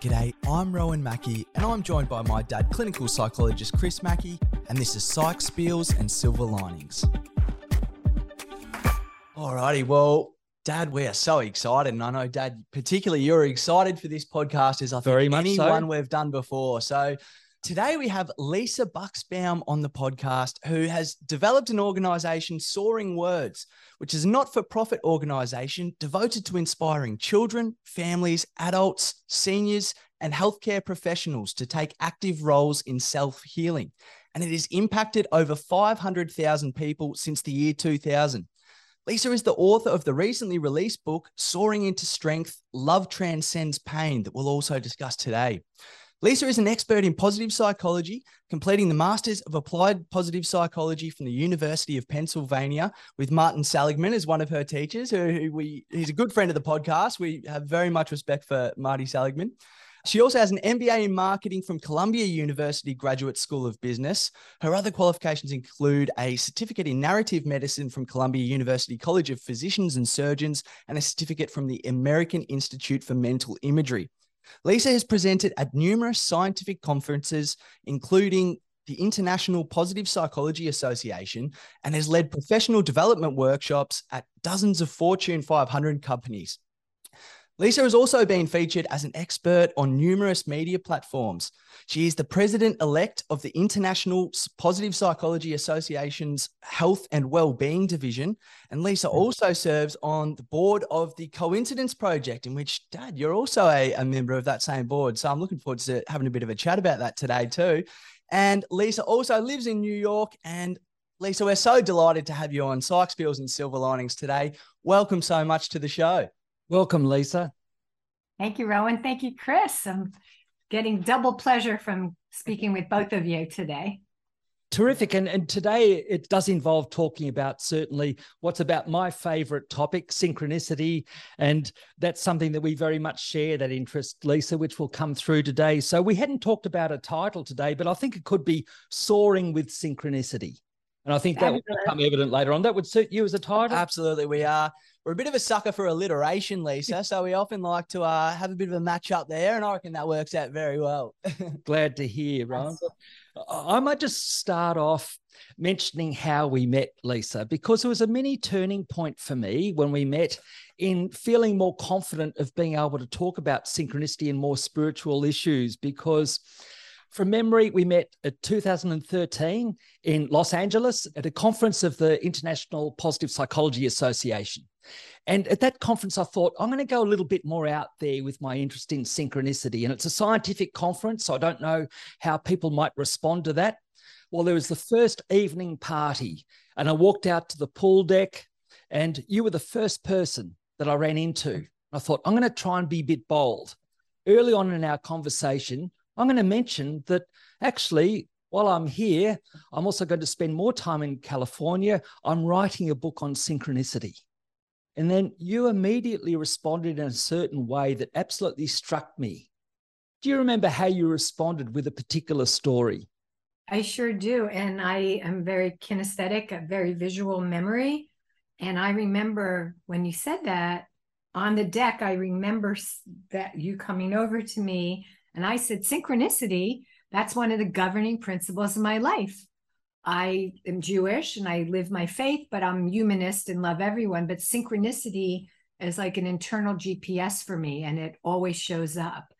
G'day, I'm Rowan Mackey, and I'm joined by my dad, clinical psychologist Chris Mackey, and this is Psych Spiels and Silver Linings. Alrighty, well, Dad, we are so excited, and I know, Dad, particularly you're excited for this podcast, as I think Very much so. anyone we've done before. So today we have Lisa Buchsbaum on the podcast, who has developed an organisation, Soaring Words, which is a not-for-profit organisation devoted to inspiring children, families, adults, seniors, and healthcare professionals to take active roles in self-healing. And it has impacted over 500,000 people since the year 2000. Lisa is the author of the recently released book, Soaring into Strength Love Transcends Pain, that we'll also discuss today. Lisa is an expert in positive psychology, completing the Masters of Applied Positive Psychology from the University of Pennsylvania with Martin Seligman as one of her teachers, who, we he's a good friend of the podcast. We have very much respect for Marty Seligman. She also has an MBA in marketing from Columbia University Graduate School of Business. Her other qualifications include a certificate in narrative medicine from Columbia University College of Physicians and Surgeons and a certificate from the American Institute for Mental Imagery. Lisa has presented at numerous scientific conferences, including the International Positive Psychology Association, and has led professional development workshops at dozens of Fortune 500 companies. Lisa has also been featured as an expert on numerous media platforms. She is the president elect of the International Positive Psychology Association's Health and Wellbeing Division. And Lisa hmm. also serves on the board of the Coincidence Project, in which, Dad, you're also a, a member of that same board. So I'm looking forward to having a bit of a chat about that today, too. And Lisa also lives in New York. And Lisa, we're so delighted to have you on Psych Spiels and Silver Linings today. Welcome so much to the show. Welcome, Lisa. Thank you, Rowan. Thank you, Chris. I'm getting double pleasure from speaking with both of you today. Terrific. And, and today it does involve talking about certainly what's about my favorite topic, synchronicity. And that's something that we very much share that interest, Lisa, which will come through today. So we hadn't talked about a title today, but I think it could be Soaring with Synchronicity. And I think that will become evident later on. That would suit you as a title. Absolutely. We are we're a bit of a sucker for alliteration, Lisa. So we often like to uh, have a bit of a match up there, and I reckon that works out very well. Glad to hear, Ron. I might just start off mentioning how we met, Lisa, because it was a mini turning point for me when we met in feeling more confident of being able to talk about synchronicity and more spiritual issues because from memory, we met at 2013 in Los Angeles at a conference of the International Positive Psychology Association. And at that conference, I thought, I'm going to go a little bit more out there with my interest in synchronicity. And it's a scientific conference. So I don't know how people might respond to that. Well, there was the first evening party, and I walked out to the pool deck, and you were the first person that I ran into. I thought, I'm going to try and be a bit bold. Early on in our conversation, I'm going to mention that actually, while I'm here, I'm also going to spend more time in California. I'm writing a book on synchronicity. And then you immediately responded in a certain way that absolutely struck me. Do you remember how you responded with a particular story? I sure do. And I am very kinesthetic, a very visual memory. And I remember when you said that on the deck, I remember that you coming over to me and I said, synchronicity, that's one of the governing principles of my life. I am Jewish and I live my faith, but I'm humanist and love everyone. But synchronicity is like an internal GPS for me, and it always shows up.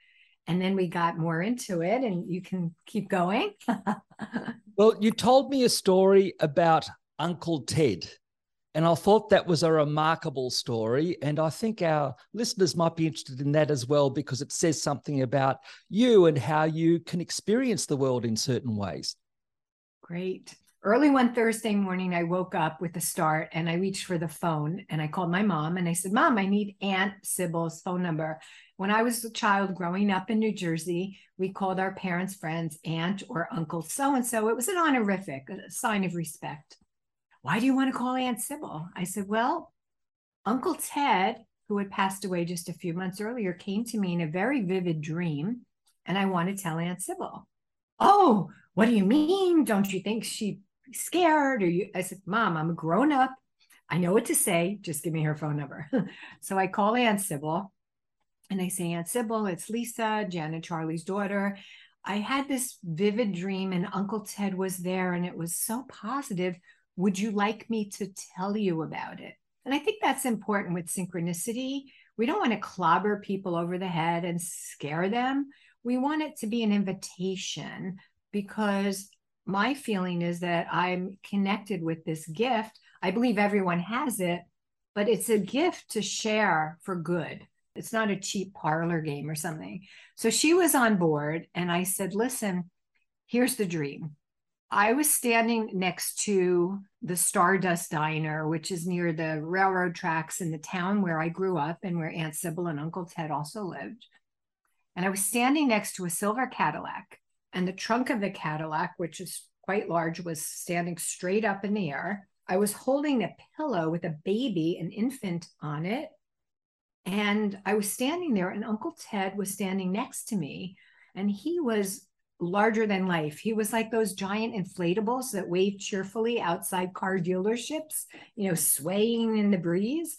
And then we got more into it, and you can keep going. well, you told me a story about Uncle Ted. And I thought that was a remarkable story. And I think our listeners might be interested in that as well, because it says something about you and how you can experience the world in certain ways. Great. Early one Thursday morning, I woke up with a start and I reached for the phone and I called my mom and I said, Mom, I need Aunt Sybil's phone number. When I was a child growing up in New Jersey, we called our parents' friends Aunt or Uncle so and so. It was an honorific, a sign of respect. Why do you want to call Aunt Sybil? I said, Well, Uncle Ted, who had passed away just a few months earlier, came to me in a very vivid dream and I want to tell Aunt Sybil. Oh, what do you mean? Don't you think she'd be scared? Or you? I said, Mom, I'm a grown up. I know what to say. Just give me her phone number. so I call Aunt Sybil And I say, Aunt Sybil, it's Lisa, Janet Charlie's daughter. I had this vivid dream, and Uncle Ted was there, and it was so positive. Would you like me to tell you about it? And I think that's important with synchronicity. We don't want to clobber people over the head and scare them. We want it to be an invitation because my feeling is that I'm connected with this gift. I believe everyone has it, but it's a gift to share for good. It's not a cheap parlor game or something. So she was on board, and I said, Listen, here's the dream. I was standing next to the Stardust Diner, which is near the railroad tracks in the town where I grew up and where Aunt Sybil and Uncle Ted also lived. And I was standing next to a silver Cadillac and the trunk of the Cadillac, which is quite large, was standing straight up in the air. I was holding a pillow with a baby, an infant on it. And I was standing there, and Uncle Ted was standing next to me, and he was larger than life. He was like those giant inflatables that wave cheerfully outside car dealerships, you know, swaying in the breeze.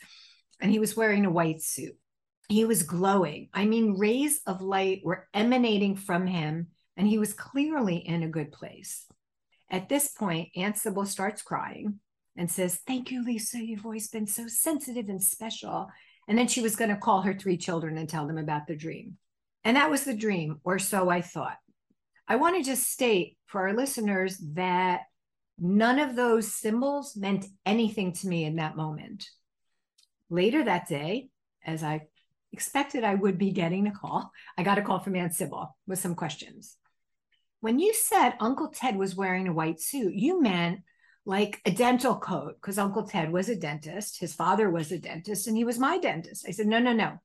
And he was wearing a white suit. He was glowing. I mean, rays of light were emanating from him and he was clearly in a good place. At this point, Sybil starts crying and says, Thank you, Lisa. You've always been so sensitive and special. And then she was going to call her three children and tell them about the dream. And that was the dream, or so I thought. I want to just state for our listeners that none of those symbols meant anything to me in that moment. Later that day, as I expected I would be getting a call, I got a call from Aunt Sybil with some questions when you said Uncle Ted was wearing a white suit, you meant like a dental coat because Uncle Ted was a dentist. His father was a dentist and he was my dentist. I said, no, no, no.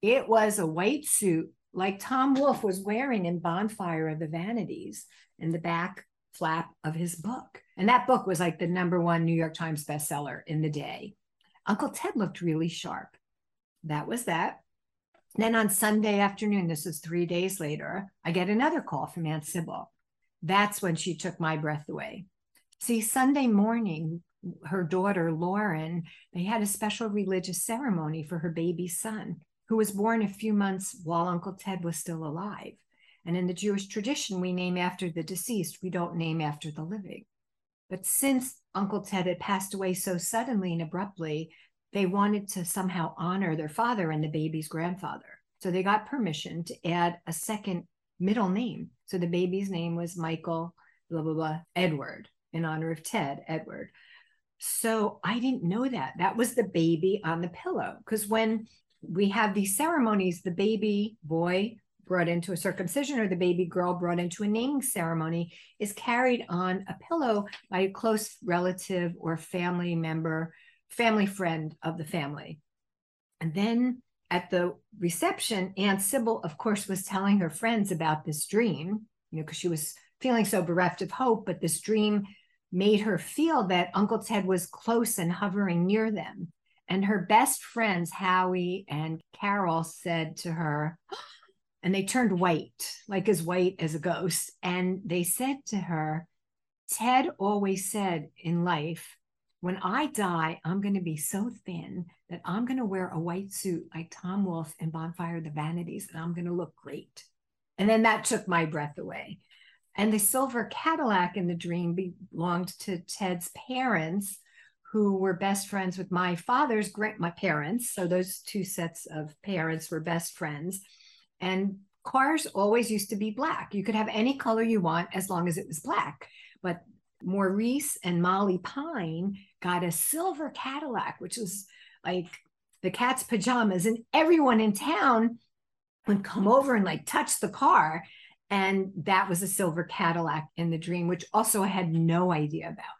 It was a white suit like Tom Wolfe was wearing in Bonfire of the Vanities in the back flap of his book. And that book was like the number one New York Times bestseller in the day. Uncle Ted looked really sharp. That was that. Then on Sunday afternoon, this is three days later, I get another call from Aunt Sybil. That's when she took my breath away. See, Sunday morning, her daughter Lauren, they had a special religious ceremony for her baby son, who was born a few months while Uncle Ted was still alive. And in the Jewish tradition, we name after the deceased, we don't name after the living. But since Uncle Ted had passed away so suddenly and abruptly, they wanted to somehow honor their father and the baby's grandfather. So they got permission to add a second middle name. So the baby's name was Michael, blah, blah, blah, Edward, in honor of Ted, Edward. So I didn't know that. That was the baby on the pillow. Because when we have these ceremonies, the baby boy brought into a circumcision or the baby girl brought into a naming ceremony is carried on a pillow by a close relative or family member family friend of the family. And then at the reception, Aunt Sybil, of course, was telling her friends about this dream, you know, because she was feeling so bereft of hope, but this dream made her feel that Uncle Ted was close and hovering near them. And her best friends, Howie and Carol, said to her, and they turned white, like as white as a ghost. And they said to her, Ted always said in life, when I die, I'm going to be so thin that I'm going to wear a white suit like Tom Wolfe in Bonfire the Vanities, and I'm going to look great. And then that took my breath away. And the silver Cadillac in the dream belonged to Ted's parents, who were best friends with my father's great my parents. So those two sets of parents were best friends. And cars always used to be black. You could have any color you want as long as it was black. But Maurice and Molly Pine got a silver Cadillac, which was like the cat's pajamas, and everyone in town would come over and like touch the car. And that was a silver Cadillac in the dream, which also I had no idea about.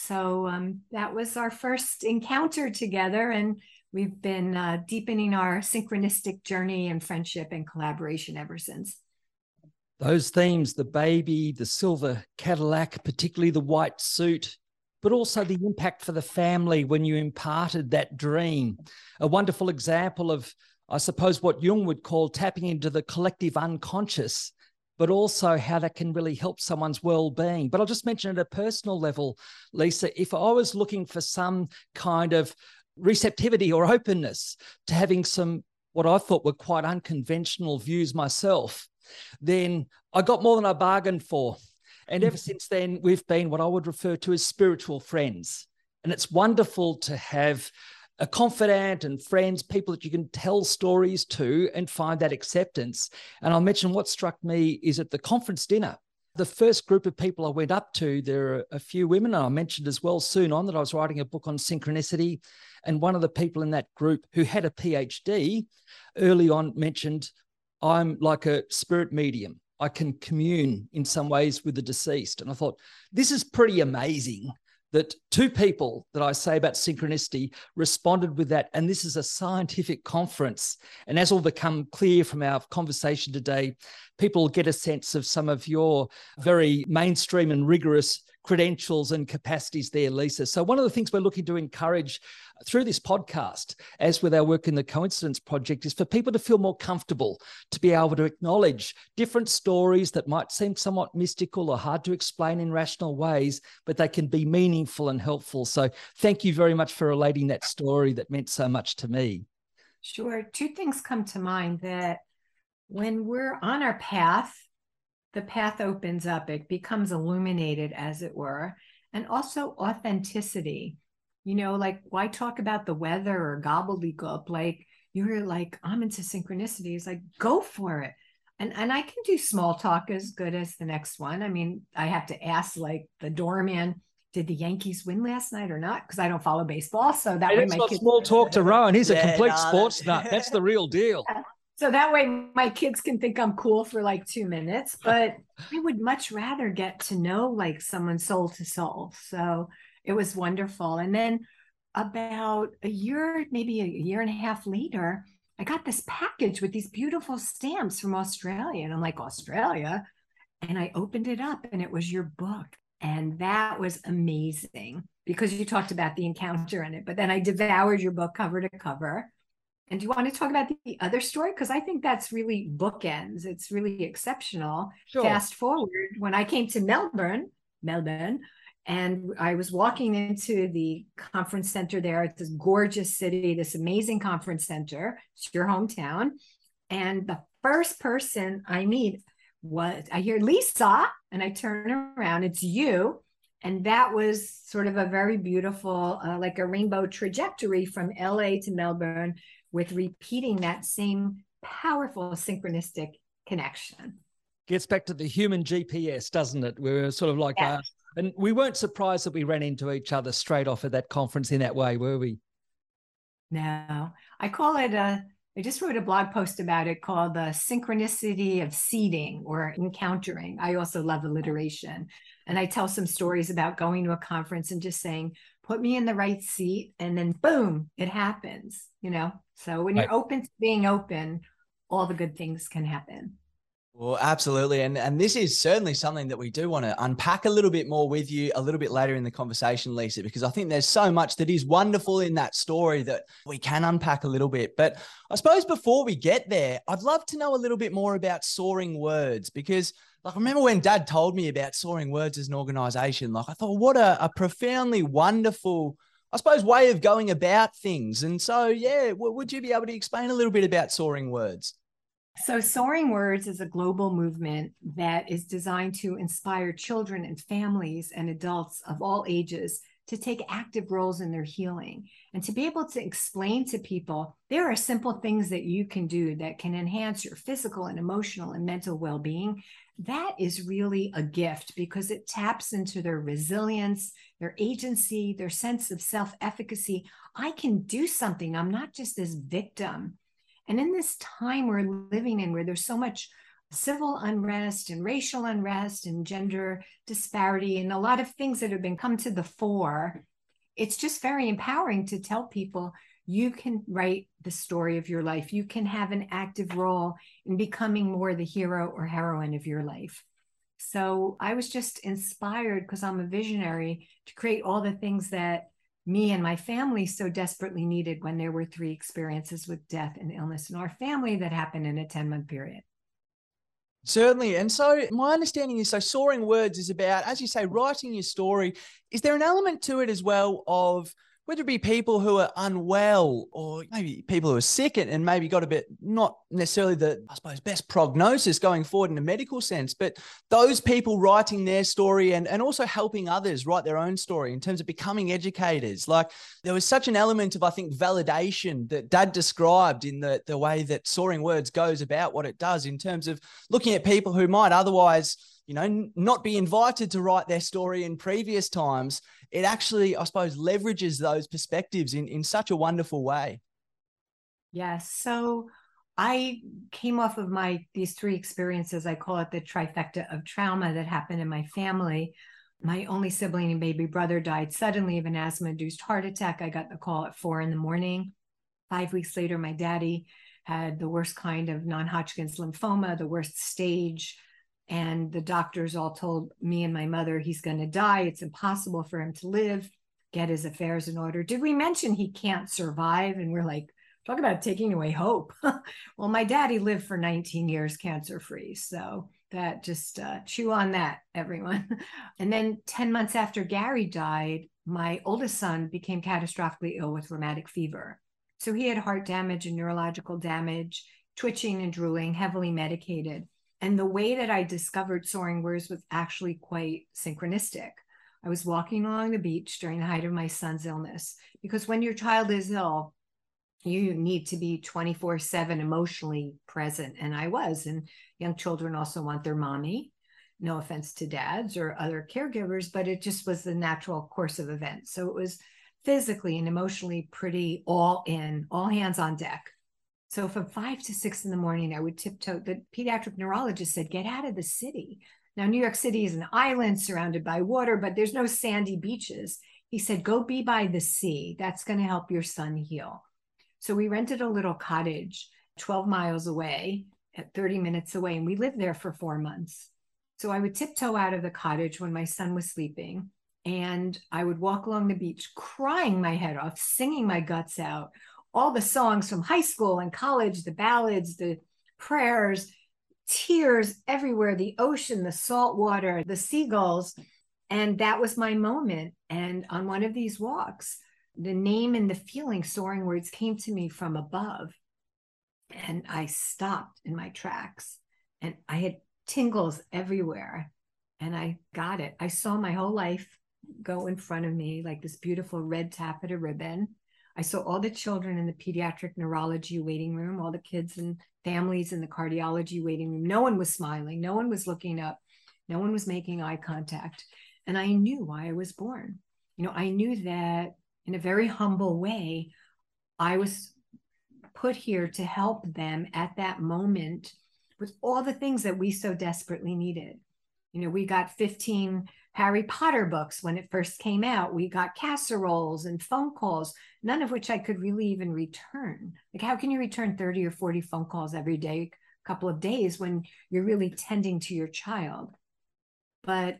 So um, that was our first encounter together. And we've been uh, deepening our synchronistic journey and friendship and collaboration ever since those themes the baby, the silver Cadillac, particularly the white suit, but also the impact for the family when you imparted that dream. A wonderful example of, I suppose, what Jung would call tapping into the collective unconscious, but also how that can really help someone's well being. But I'll just mention at a personal level, Lisa, if I was looking for some kind of receptivity or openness to having some what I thought were quite unconventional views myself, then I got more than I bargained for. And ever mm. since then, we've been what I would refer to as spiritual friends. And it's wonderful to have a confidant and friends, people that you can tell stories to and find that acceptance. And I'll mention what struck me is at the conference dinner. The first group of people I went up to, there are a few women, and I mentioned as well soon on that I was writing a book on synchronicity. And one of the people in that group who had a PhD early on mentioned, I'm like a spirit medium. I can commune in some ways with the deceased. And I thought, this is pretty amazing that two people that I say about synchronicity responded with that. And this is a scientific conference. And as will become clear from our conversation today, people get a sense of some of your very mainstream and rigorous credentials and capacities there, Lisa. So, one of the things we're looking to encourage through this podcast, as with our work in the Coincidence Project, is for people to feel more comfortable to be able to acknowledge different stories that might seem somewhat mystical or hard to explain in rational ways, but they can be meaningful and helpful. So, thank you very much for relating that story that meant so much to me. Sure. Two things come to mind that when we're on our path, the path opens up, it becomes illuminated, as it were, and also authenticity. You know, like why talk about the weather or gobbledygook? Like you're like, I'm into synchronicity. It's like, go for it. And and I can do small talk as good as the next one. I mean, I have to ask like the doorman, did the Yankees win last night or not? Because I don't follow baseball. So that hey, way my kids small talk to Rowan. He's Yeah, a complete no, sports nut. That's the real deal. So that way my kids can think I'm cool for like two minutes, but I would much rather get to know like someone soul to soul. So it was wonderful. And then about a year, maybe a year and a half later, I got this package with these beautiful stamps from Australia. And I'm like, Australia? And I opened it up and it was your book. And that was amazing because you talked about the encounter in it. But then I devoured your book cover to cover. And do you want to talk about the other story? Because I think that's really bookends. It's really exceptional. Sure. Fast forward, when I came to Melbourne, Melbourne, and I was walking into the conference center there. It's this gorgeous city, this amazing conference center. It's your hometown. And the first person I meet was I hear Lisa, and I turn around, it's you. And that was sort of a very beautiful, uh, like a rainbow trajectory from LA to Melbourne with repeating that same powerful synchronistic connection. Gets back to the human GPS, doesn't it? We were sort of like, Yeah. And we weren't surprised that we ran into each other straight off at that conference in that way, were we? No, I call it a, I just wrote a blog post about it called the synchronicity of seeding or encountering. I also love alliteration. And I tell some stories about going to a conference and just saying, put me in the right seat. And then boom, it happens, you know? So when Right. you're open to being open, all the good things can happen. Well, absolutely. And and this is certainly something that we do want to unpack a little bit more with you a little bit later in the conversation, Lisa, because I think there's so much that is wonderful in that story that we can unpack a little bit. But I suppose before we get there, I'd love to know a little bit more about soaring words because like I remember when dad told me about soaring words as an organization, like I thought, what a, a profoundly wonderful, I suppose, way of going about things. And so, yeah, w- would you be able to explain a little bit about soaring words? So, Soaring Words is a global movement that is designed to inspire children and families and adults of all ages to take active roles in their healing and to be able to explain to people there are simple things that you can do that can enhance your physical and emotional and mental well being. That is really a gift because it taps into their resilience, their agency, their sense of self efficacy. I can do something. I'm not just this victim. And in this time we're living in, where there's so much civil unrest and racial unrest and gender disparity and a lot of things that have been come to the fore, it's just very empowering to tell people you can write the story of your life. You can have an active role in becoming more the hero or heroine of your life. So I was just inspired because I'm a visionary to create all the things that me and my family so desperately needed when there were three experiences with death and illness in our family that happened in a 10 month period. Certainly. And so my understanding is so soaring words is about, as you say, writing your story. Is there an element to it as well of whether it be people who are unwell or maybe people who are sick and maybe got a bit not necessarily the I suppose best prognosis going forward in a medical sense, but those people writing their story and, and also helping others write their own story in terms of becoming educators. Like there was such an element of I think validation that Dad described in the the way that Soaring Words goes about what it does in terms of looking at people who might otherwise you know, not be invited to write their story in previous times, it actually, I suppose, leverages those perspectives in, in such a wonderful way. Yes. So I came off of my these three experiences. I call it the trifecta of trauma that happened in my family. My only sibling and baby brother died suddenly of an asthma induced heart attack. I got the call at four in the morning. Five weeks later, my daddy had the worst kind of non Hodgkin's lymphoma, the worst stage and the doctors all told me and my mother he's going to die. It's impossible for him to live, get his affairs in order. Did we mention he can't survive? And we're like, talk about taking away hope. well, my daddy lived for 19 years cancer free. So that just uh, chew on that, everyone. and then 10 months after Gary died, my oldest son became catastrophically ill with rheumatic fever. So he had heart damage and neurological damage, twitching and drooling, heavily medicated. And the way that I discovered soaring words was actually quite synchronistic. I was walking along the beach during the height of my son's illness because when your child is ill, you need to be 24 7 emotionally present. And I was. And young children also want their mommy. No offense to dads or other caregivers, but it just was the natural course of events. So it was physically and emotionally pretty all in, all hands on deck. So from five to six in the morning, I would tiptoe. The pediatric neurologist said, get out of the city. Now, New York City is an island surrounded by water, but there's no sandy beaches. He said, go be by the sea. That's going to help your son heal. So we rented a little cottage 12 miles away, at 30 minutes away, and we lived there for four months. So I would tiptoe out of the cottage when my son was sleeping, and I would walk along the beach crying my head off, singing my guts out, all the songs from high school and college, the ballads, the prayers, tears everywhere, the ocean, the salt water, the seagulls. And that was my moment. And on one of these walks, the name and the feeling, soaring words, came to me from above. And I stopped in my tracks and I had tingles everywhere. And I got it. I saw my whole life go in front of me like this beautiful red taffeta ribbon. I saw all the children in the pediatric neurology waiting room, all the kids and families in the cardiology waiting room. No one was smiling. No one was looking up. No one was making eye contact. And I knew why I was born. You know, I knew that in a very humble way, I was put here to help them at that moment with all the things that we so desperately needed. You know, we got 15 Harry Potter books when it first came out. We got casseroles and phone calls, none of which I could really even return. Like, how can you return 30 or 40 phone calls every day, a couple of days when you're really tending to your child? But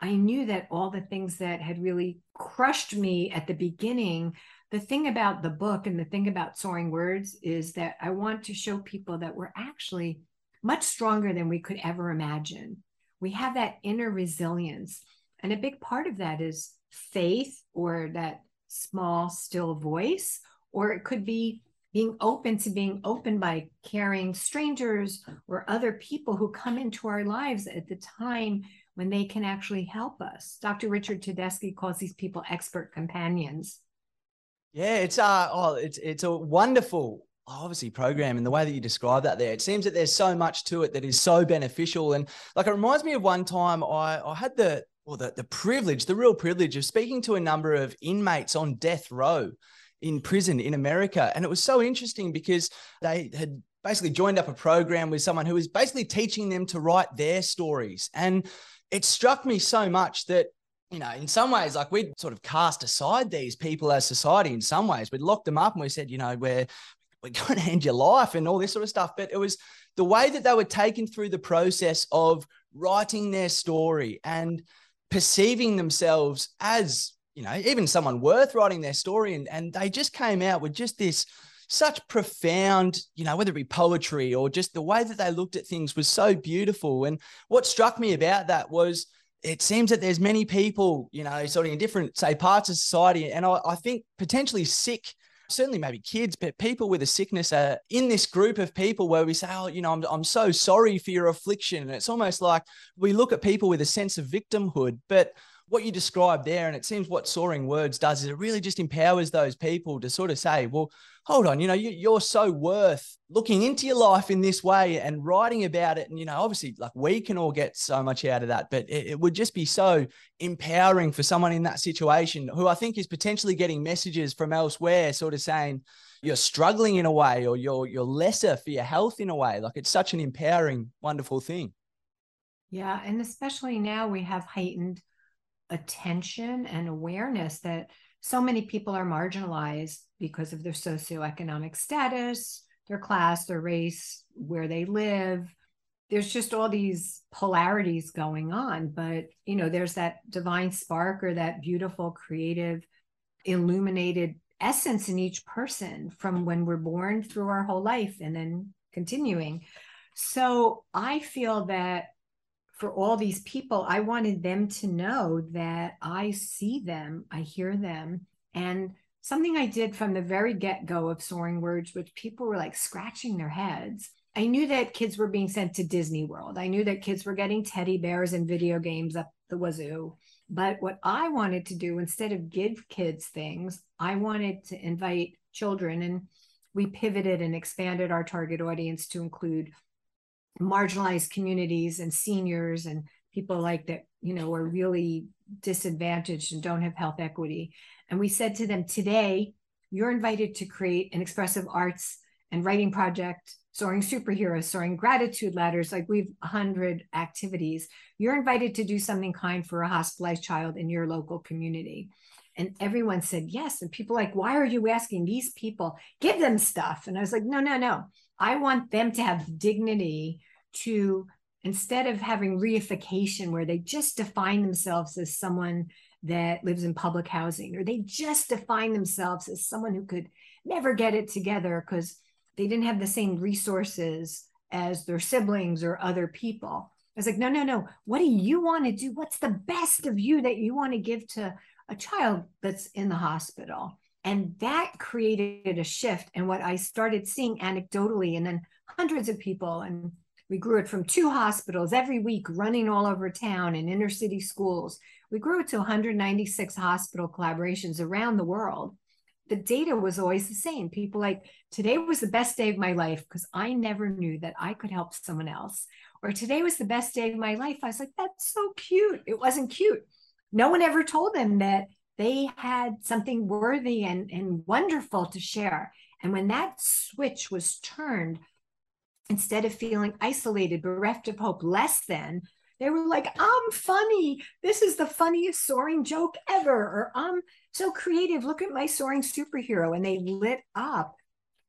I knew that all the things that had really crushed me at the beginning, the thing about the book and the thing about soaring words is that I want to show people that we're actually much stronger than we could ever imagine we have that inner resilience. And a big part of that is faith or that small, still voice, or it could be being open to being open by caring strangers or other people who come into our lives at the time when they can actually help us. Dr. Richard Tedeschi calls these people expert companions. Yeah, it's uh oh, it's it's a wonderful obviously program and the way that you describe that there it seems that there's so much to it that is so beneficial. And like it reminds me of one time i i had the well the, the privilege the real privilege of speaking to a number of inmates on death row in prison in america. And it was so interesting because they had basically joined up a program with someone who was basically teaching them to write their stories. And it struck me so much that you know, in some ways, like we'd sort of cast aside these people as society in some ways. We'd locked them up and we said, you know, we're we're going to end your life and all this sort of stuff. But it was the way that they were taken through the process of writing their story and perceiving themselves as, you know, even someone worth writing their story. And, and they just came out with just this such profound, you know, whether it be poetry or just the way that they looked at things was so beautiful. And what struck me about that was it seems that there's many people, you know, sort of in different, say, parts of society, and I, I think potentially sick certainly maybe kids, but people with a sickness are in this group of people where we say, oh, you know, I'm, I'm so sorry for your affliction. And it's almost like we look at people with a sense of victimhood. But what you described there, and it seems what Soaring Words does is it really just empowers those people to sort of say, well, hold on, you know, you, are so worth looking into your life in this way and writing about it. And, you know, obviously, like we can all get so much out of that, but it, it would just be so empowering for someone in that situation who I think is potentially getting messages from elsewhere, sort of saying, you're struggling in a way or you're you're lesser for your health in a way like it's such an empowering wonderful thing yeah and especially now we have heightened attention and awareness that so many people are marginalized because of their socioeconomic status, their class, their race, where they live. There's just all these polarities going on. But, you know, there's that divine spark or that beautiful, creative, illuminated essence in each person from when we're born through our whole life and then continuing. So I feel that for all these people, I wanted them to know that I see them, I hear them. And something I did from the very get go of Soaring Words, which people were like scratching their heads. I knew that kids were being sent to Disney World. I knew that kids were getting teddy bears and video games up the wazoo. But what I wanted to do, instead of give kids things, I wanted to invite children. And we pivoted and expanded our target audience to include marginalized communities and seniors and people like that, you know, are really disadvantaged and don't have health equity. And we said to them, today, you're invited to create an expressive arts and writing project, soaring superheroes, soaring gratitude ladders. Like we've 100 activities. You're invited to do something kind for a hospitalized child in your local community. And everyone said yes. And people like, why are you asking these people? Give them stuff. And I was like, no, no, no. I want them to have dignity to instead of having reification where they just define themselves as someone that lives in public housing or they just define themselves as someone who could never get it together because they didn't have the same resources as their siblings or other people. I was like, no, no, no. What do you want to do? What's the best of you that you want to give to a child that's in the hospital? And that created a shift. And what I started seeing anecdotally, and then hundreds of people and we grew it from two hospitals every week running all over town in inner city schools. We grew it to 196 hospital collaborations around the world. The data was always the same. People like, today was the best day of my life because I never knew that I could help someone else. Or today was the best day of my life. I was like, that's so cute. It wasn't cute. No one ever told them that they had something worthy and, and wonderful to share. And when that switch was turned instead of feeling isolated, bereft of hope, less than, they were like, I'm funny. This is the funniest soaring joke ever. Or I'm so creative. Look at my soaring superhero. And they lit up.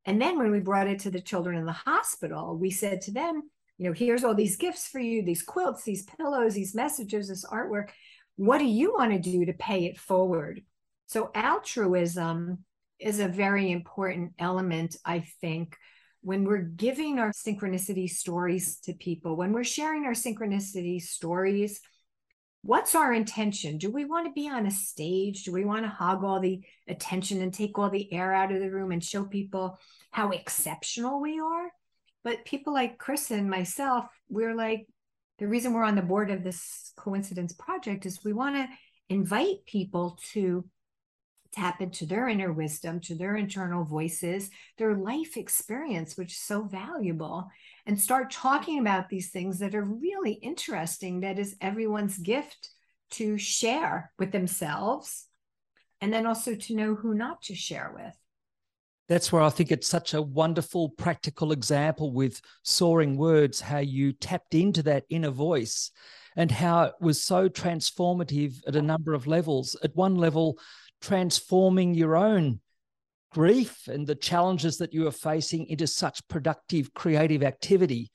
And then when we brought it to the children in the hospital, we said to them, you know, here's all these gifts for you, these quilts, these pillows, these messages, this artwork. What do you want to do to pay it forward? So altruism is a very important element, I think, when we're giving our synchronicity stories to people, when we're sharing our synchronicity stories, what's our intention? Do we want to be on a stage? Do we want to hog all the attention and take all the air out of the room and show people how exceptional we are? But people like Chris and myself, we're like, the reason we're on the board of this coincidence project is we want to invite people to tap into their inner wisdom, to their internal voices, their life experience, which is so valuable, and start talking about these things that are really interesting, that is everyone's gift to share with themselves, and then also to know who not to share with. That's where I think it's such a wonderful practical example with soaring words, how you tapped into that inner voice and how it was so transformative at a number of levels. At one level, transforming your own grief and the challenges that you are facing into such productive, creative activity.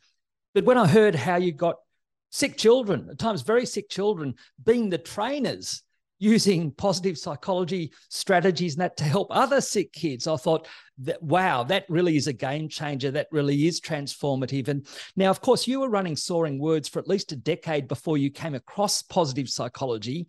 But when I heard how you got sick children, at times very sick children, being the trainers using positive psychology strategies and that to help other sick kids. I thought that, wow, that really is a game changer. That really is transformative. And now, of course, you were running Soaring Words for at least a decade before you came across positive psychology.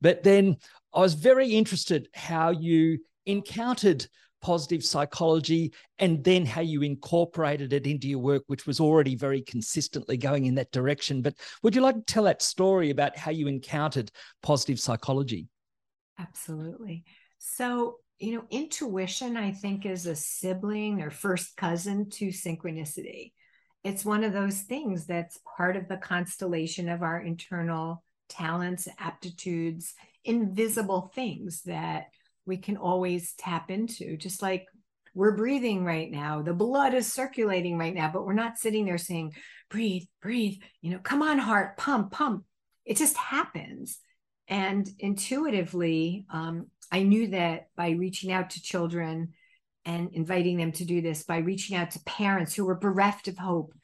But then I was very interested how you encountered positive psychology and then how you incorporated it into your work, which was already very consistently going in that direction. But would you like to tell that story about how you encountered positive psychology? Absolutely. So, you know, intuition, I think, is a sibling or first cousin to synchronicity. It's one of those things that's part of the constellation of our internal talents, aptitudes, invisible things that we can always tap into, just like we're breathing right now. The blood is circulating right now, but we're not sitting there saying, breathe, breathe, you know, come on, heart, pump, pump. It just happens. And intuitively, um, I knew that by reaching out to children and inviting them to do this, by reaching out to parents who were bereft of hope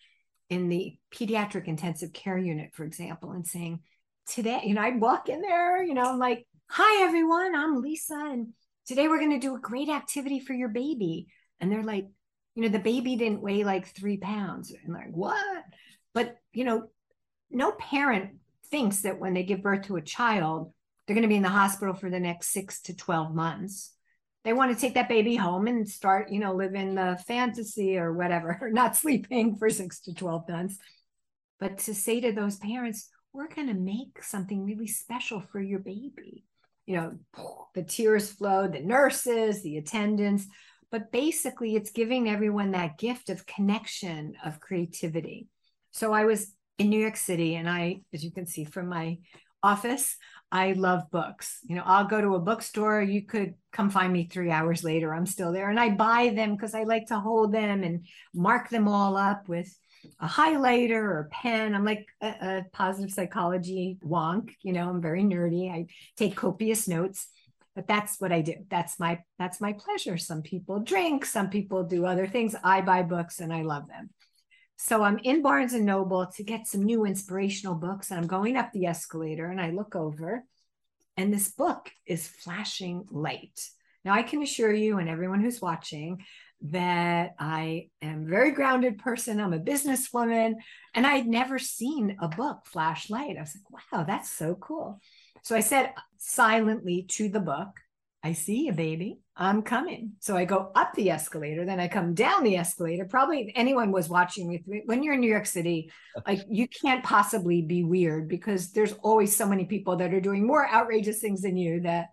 in the pediatric intensive care unit, for example, and saying, today, you know, I'd walk in there, you know, I'm like, hi, everyone, I'm Lisa. And today we're going to do a great activity for your baby. And they're like, you know, the baby didn't weigh like three pounds. And like, what? But, you know, no parent thinks that when they give birth to a child, they're going to be in the hospital for the next six to 12 months. They want to take that baby home and start, you know, living the fantasy or whatever, not sleeping for six to 12 months. But to say to those parents, we're going to make something really special for your baby. You know, the tears flowed, the nurses, the attendants, but basically it's giving everyone that gift of connection, of creativity. So I was in New York City, and I, as you can see from my office, I love books. You know, I'll go to a bookstore. You could come find me three hours later. I'm still there. And I buy them because I like to hold them and mark them all up with a highlighter or pen. I'm like a, a positive psychology wonk. You know, I'm very nerdy. I take copious notes but that's what i do that's my that's my pleasure some people drink some people do other things i buy books and i love them so i'm in barnes and noble to get some new inspirational books and i'm going up the escalator and i look over and this book is flashing light now i can assure you and everyone who's watching that I am a very grounded person. I'm a businesswoman, and I'd never seen a book flashlight. I was like, wow, that's so cool. So I said silently to the book, I see you, baby. I'm coming. So I go up the escalator, then I come down the escalator. Probably anyone was watching with me when you're in New York City, like you can't possibly be weird because there's always so many people that are doing more outrageous things than you that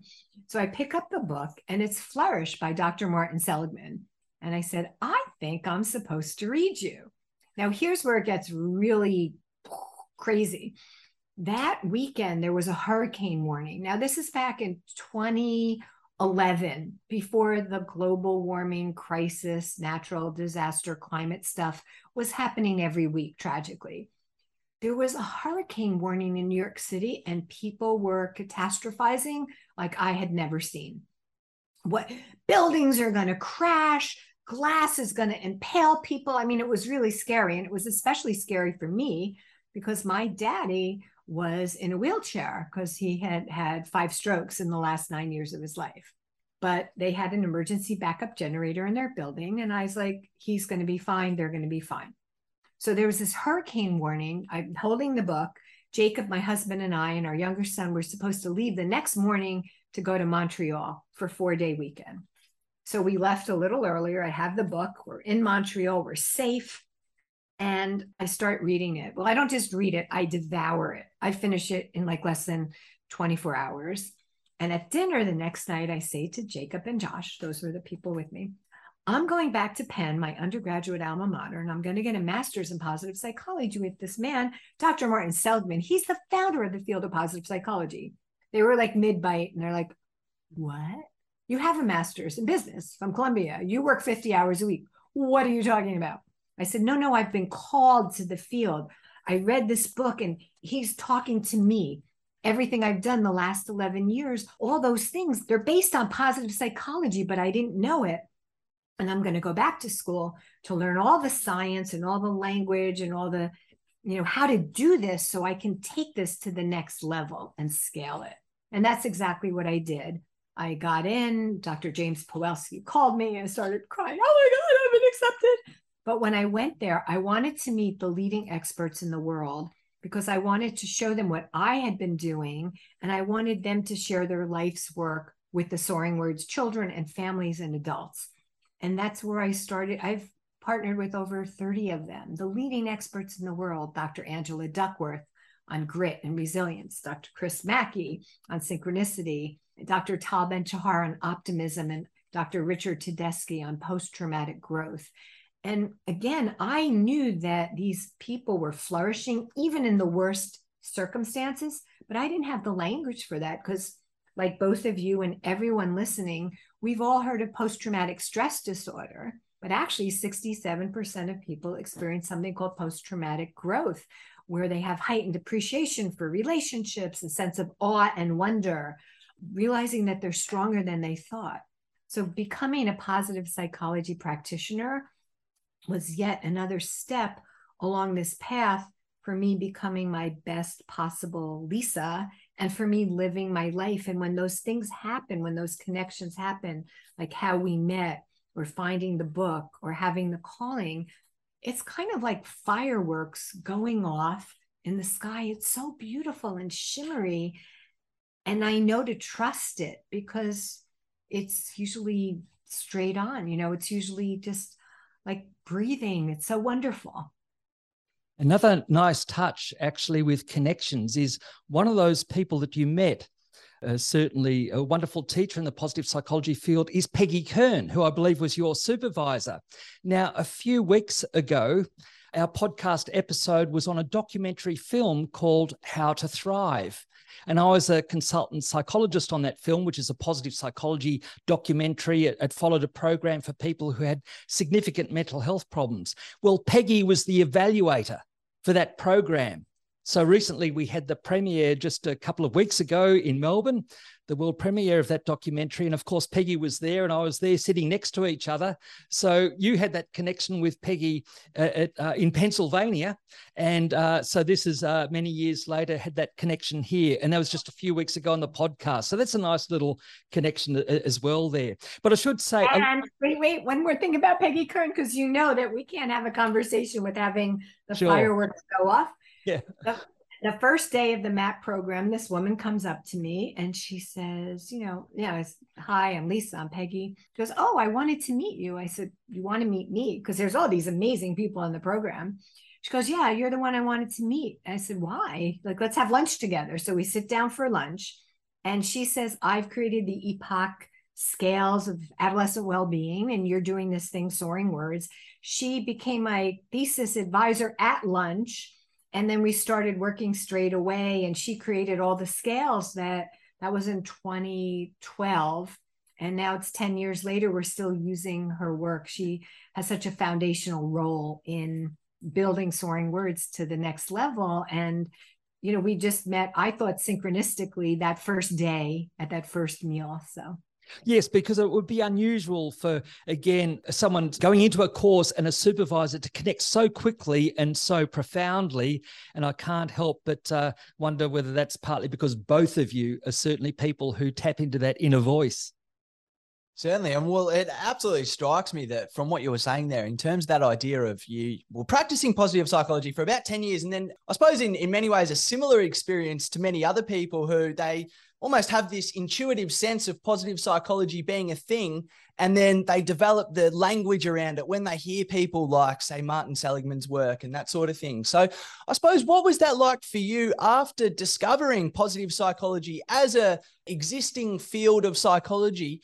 so I pick up the book and it's Flourish by Dr. Martin Seligman. And I said, I think I'm supposed to read you. Now, here's where it gets really crazy. That weekend, there was a hurricane warning. Now, this is back in 2011, before the global warming crisis, natural disaster, climate stuff was happening every week, tragically. There was a hurricane warning in New York City, and people were catastrophizing like I had never seen. What buildings are going to crash, glass is going to impale people. I mean, it was really scary. And it was especially scary for me because my daddy was in a wheelchair because he had had five strokes in the last nine years of his life. But they had an emergency backup generator in their building. And I was like, he's going to be fine. They're going to be fine. So there was this hurricane warning. I'm holding the book. Jacob, my husband, and I, and our younger son were supposed to leave the next morning to go to Montreal for four day weekend. So we left a little earlier. I have the book. We're in Montreal. We're safe. And I start reading it. Well, I don't just read it, I devour it. I finish it in like less than 24 hours. And at dinner the next night, I say to Jacob and Josh, those were the people with me, I'm going back to Penn, my undergraduate alma mater, and I'm going to get a master's in positive psychology with this man, Dr. Martin Seligman. He's the founder of the field of positive psychology. They were like mid bite, and they're like, What? You have a master's in business from Columbia. You work 50 hours a week. What are you talking about? I said, No, no, I've been called to the field. I read this book and he's talking to me. Everything I've done the last 11 years, all those things, they're based on positive psychology, but I didn't know it. And I'm going to go back to school to learn all the science and all the language and all the, you know, how to do this so I can take this to the next level and scale it. And that's exactly what I did. I got in, Dr. James Pawelski called me and started crying, Oh my God, I've been accepted. But when I went there, I wanted to meet the leading experts in the world because I wanted to show them what I had been doing. And I wanted them to share their life's work with the Soaring Words children and families and adults. And that's where I started. I've partnered with over 30 of them, the leading experts in the world, Dr. Angela Duckworth on grit and resilience, Dr. Chris Mackey on synchronicity, Dr. Tal Ben Shahar on optimism, and Dr. Richard Tedeschi on post traumatic growth. And again, I knew that these people were flourishing even in the worst circumstances, but I didn't have the language for that because, like both of you and everyone listening, we've all heard of post traumatic stress disorder, but actually, 67% of people experience something called post traumatic growth, where they have heightened appreciation for relationships, a sense of awe and wonder, realizing that they're stronger than they thought. So, becoming a positive psychology practitioner was yet another step along this path for me becoming my best possible Lisa and for me living my life. And when those things happen, when those connections happen, like how we met or finding the book or having the calling, it's kind of like fireworks going off in the sky. It's so beautiful and shimmery. And I know to trust it because it's usually straight on, you know, it's usually just like breathing. It's so wonderful. Another nice touch, actually, with connections is one of those people that you met. Uh, certainly a wonderful teacher in the positive psychology field is Peggy Kern, who I believe was your supervisor. Now, a few weeks ago, our podcast episode was on a documentary film called How to Thrive. And I was a consultant psychologist on that film, which is a positive psychology documentary. It, it, followed a program for people who had significant mental health problems. Well, Peggy was the evaluator for that program. So recently we had the premiere just a couple of weeks ago in Melbourne, the world premiere of that documentary. And of course, Peggy was there and I was there sitting next to each other. So you had that connection with Peggy uh, at, uh, in Pennsylvania. And uh, so this is uh, many years later, had that connection here. And that was just a few weeks ago on the podcast. So that's a nice little connection uh, as well there. But I should say. And wait, wait, one more thing about Peggy Kern, because you know that we can't have a conversation with having the sure. fireworks go off yeah. The, the, first day of the MAPP program, this woman comes up to me and she says, you know, yeah, hi, I'm Lisa, I'm Peggy. She goes, oh, I wanted to meet you. I said, you want to meet me? Because there's all these amazing people in the program. She goes, yeah, you're the one I wanted to meet. I said, why? Like, let's have lunch together. So we sit down for lunch. And she says, I've created the EPOCH scales of adolescent well-being and you're doing this thing soaring words she became my thesis advisor at lunch and then we started working straight away and she created all the scales that that was in 2012 and now it's 10 years later we're still using her work. She has such a foundational role in building soaring words to the next level. And you know we just met i thought synchronistically that first day at that first meal so Yes, because it would be unusual for, again, someone going into a course and a supervisor to connect so quickly and so profoundly. And I can't help but uh, wonder whether that's partly because both of you are certainly people who tap into that inner voice. Certainly. And well, it absolutely strikes me that from what you were saying there, in terms of that idea of you well, practicing positive psychology for about 10 years, and then I suppose in, in many ways a similar experience to many other people who they almost have this intuitive sense of positive psychology being a thing. And then they develop the language around it when they hear people like, say, Martin Seligman's work and that sort of thing. So I suppose what was that like for you after discovering positive psychology as a existing field of psychology?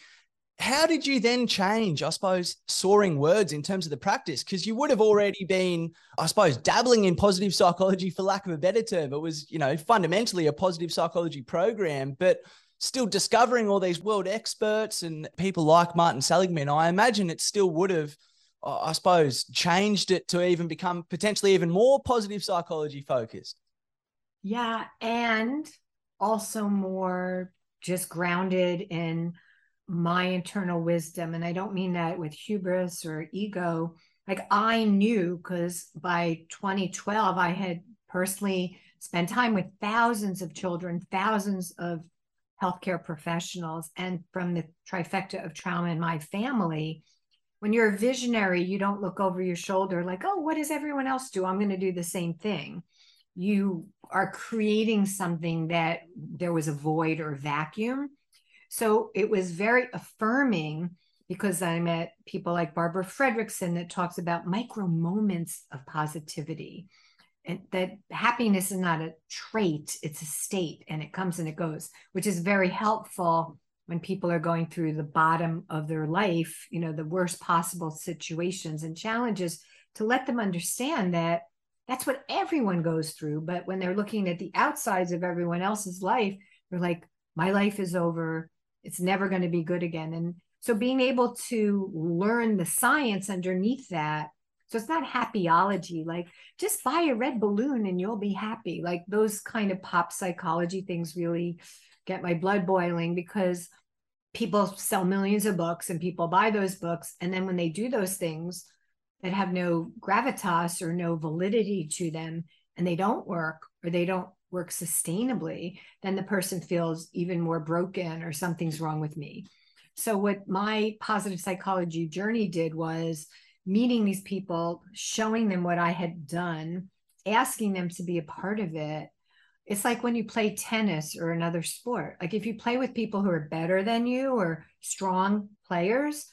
How did you then change, I suppose, soaring words in terms of the practice? Because you would have already been, I suppose, dabbling in positive psychology, for lack of a better term. It was, you know, fundamentally a positive psychology program, but still discovering all these world experts and people like Martin Seligman. I imagine it still would have, I suppose, changed it to even become potentially even more positive psychology focused. Yeah. And also more just grounded in my internal wisdom. And I don't mean that with hubris or ego. Like I knew because by 2012, I had personally spent time with thousands of children, thousands of healthcare professionals and from the trifecta of trauma in my family. When you're a visionary, you don't look over your shoulder like, oh, what does everyone else do? I'm going to do the same thing. You are creating something that there was a void or vacuum. So it was very affirming because I met people like Barbara Fredrickson that talks about micro moments of positivity. And that happiness is not a trait it's a state and it comes and it goes which is very helpful when people are going through the bottom of their life you know the worst possible situations and challenges to let them understand that that's what everyone goes through. But when they're looking at the outsides of everyone else's life they're like my life is over it's never going to be good again and so being able to learn the science underneath that so it's not happyology, like just buy a red balloon and you'll be happy. Like those kind of pop psychology things really get my blood boiling because people sell millions of books and people buy those books. And then when they do those things that have no gravitas or no validity to them and they don't work or they don't work sustainably, then the person feels even more broken or something's wrong with me. So, what my positive psychology journey did was meeting these people, showing them what I had done, asking them to be a part of it. It's like when you play tennis or another sport. Like if you play with people who are better than you or strong players,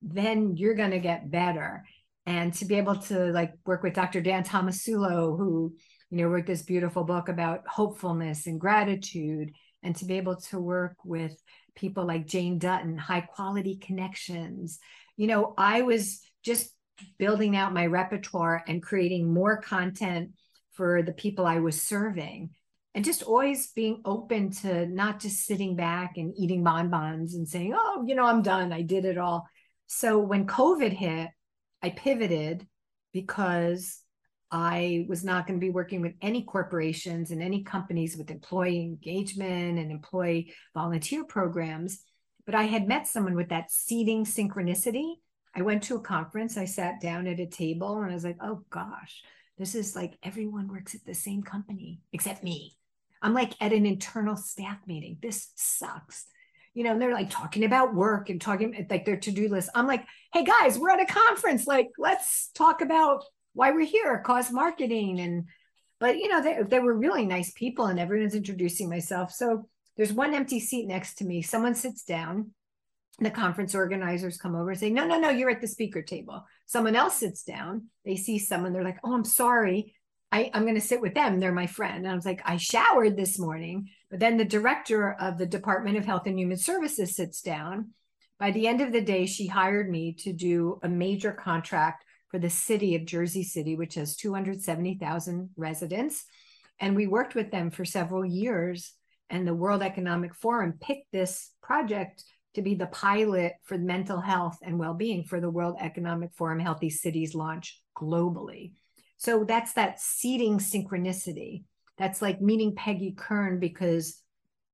then you're going to get better. And to be able to like work with Dr. Dan Tomasulo, who, you know, wrote this beautiful book about hopefulness and gratitude, and to be able to work with people like Jane Dutton, high quality connections. You know, I was just building out my repertoire and creating more content for the people I was serving. And just always being open to not just sitting back and eating bonbons and saying, oh, you know, I'm done. I did it all. So when COVID hit, I pivoted because I was not going to be working with any corporations and any companies with employee engagement and employee volunteer programs. But I had met someone with that seeding synchronicity I went to a conference, I sat down at a table and I was like, oh gosh, this is like everyone works at the same company except me. I'm like at an internal staff meeting. This sucks. You know, and they're like talking about work and talking like their to do list. I'm like, hey guys, we're at a conference. Like, let's talk about why we're here, cause marketing. And, but you know, they, they were really nice people and everyone's introducing myself. So there's one empty seat next to me. Someone sits down the conference organizers come over and say, No, no, no, you're at the speaker table. Someone else sits down. They see someone, they're like, Oh, I'm sorry. I, I'm going to sit with them. They're my friend. And I was like, I showered this morning. But then the director of the Department of Health and Human Services sits down. By the end of the day, she hired me to do a major contract for the city of Jersey City, which has 270,000 residents. And we worked with them for several years. And the World Economic Forum picked this project to be the pilot for mental health and well-being for the World Economic Forum Healthy Cities launch globally. So that's that seeding synchronicity. That's like meeting Peggy Kern because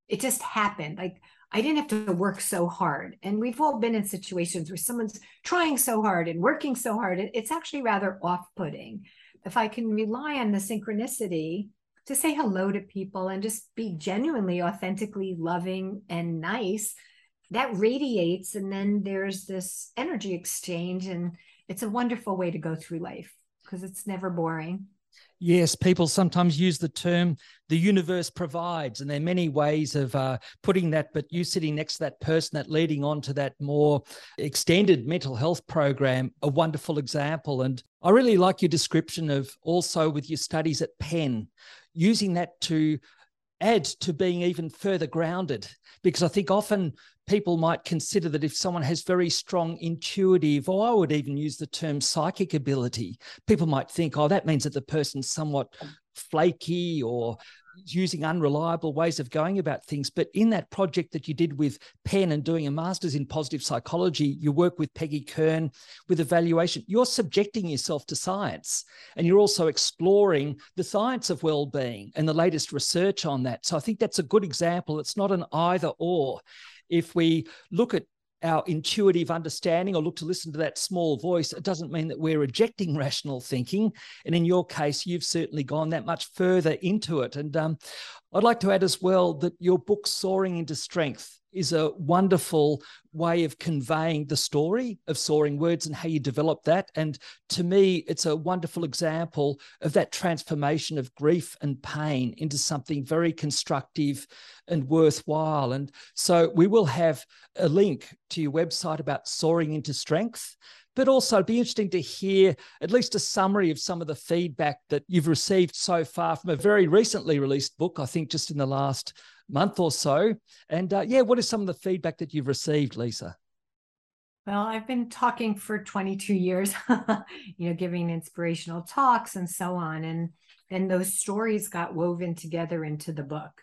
it just happened. Like I didn't have to work so hard. And we've all been in situations where someone's trying so hard and working so hard. It's actually rather off-putting. If I can rely on the synchronicity to say hello to people and just be genuinely, authentically loving and nice, that radiates and then there's this energy exchange and it's a wonderful way to go through life because it's never boring Yes, people sometimes use the term the universe provides, and there are many ways of uh, putting that. But you sitting next to that person, that leading on to that more extended mental health program, a wonderful example. And I really like your description of also with your studies at Penn, using that to add to being even further grounded because I think often people might consider that if someone has very strong intuitive, or I would even use the term psychic ability, people might think, oh, that means that the person's somewhat flaky or using unreliable ways of going about things. But in that project that you did with Penn and doing a master's in positive psychology, you work with Peggy Kern with evaluation. You're subjecting yourself to science and you're also exploring the science of well-being and the latest research on that. So I think that's a good example. It's not an either or. If we look at our intuitive understanding or look to listen to that small voice, it doesn't mean that we're rejecting rational thinking. And in your case, you've certainly gone that much further into it. And um, I'd like to add as well that your book, Soaring into Strength, is a wonderful way of conveying the story of soaring words and how you develop that. And to me, it's a wonderful example of that transformation of grief and pain into something very constructive and worthwhile. And so we will have a link to your website about soaring into strength but also it'd be interesting to hear at least a summary of some of the feedback that you've received so far from a very recently released book, I think just in the last month or so. And uh, yeah, what is some of the feedback that you've received, Lisa? Well, I've been talking for 22 years, you know, giving inspirational talks and so on. And then those stories got woven together into the book.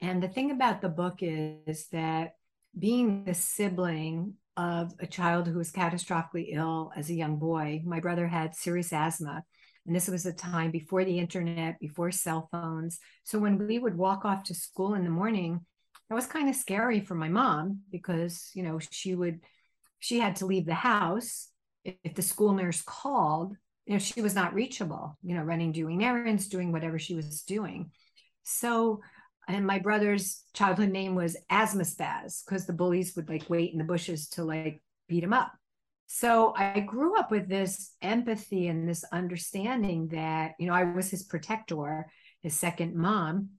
And the thing about the book is that being the sibling of a child who was catastrophically ill as a young boy. My brother had serious asthma. And this was a time before the internet, before cell phones. So when we would walk off to school in the morning, that was kind of scary for my mom because, you know, she would, she had to leave the house. If the school nurse called, you know, she was not reachable, you know, running, doing errands, doing whatever she was doing. So and my brother's childhood name was asthma spaz because the bullies would like wait in the bushes to like beat him up. So i grew up with this empathy and this understanding that you know i was his protector his second mom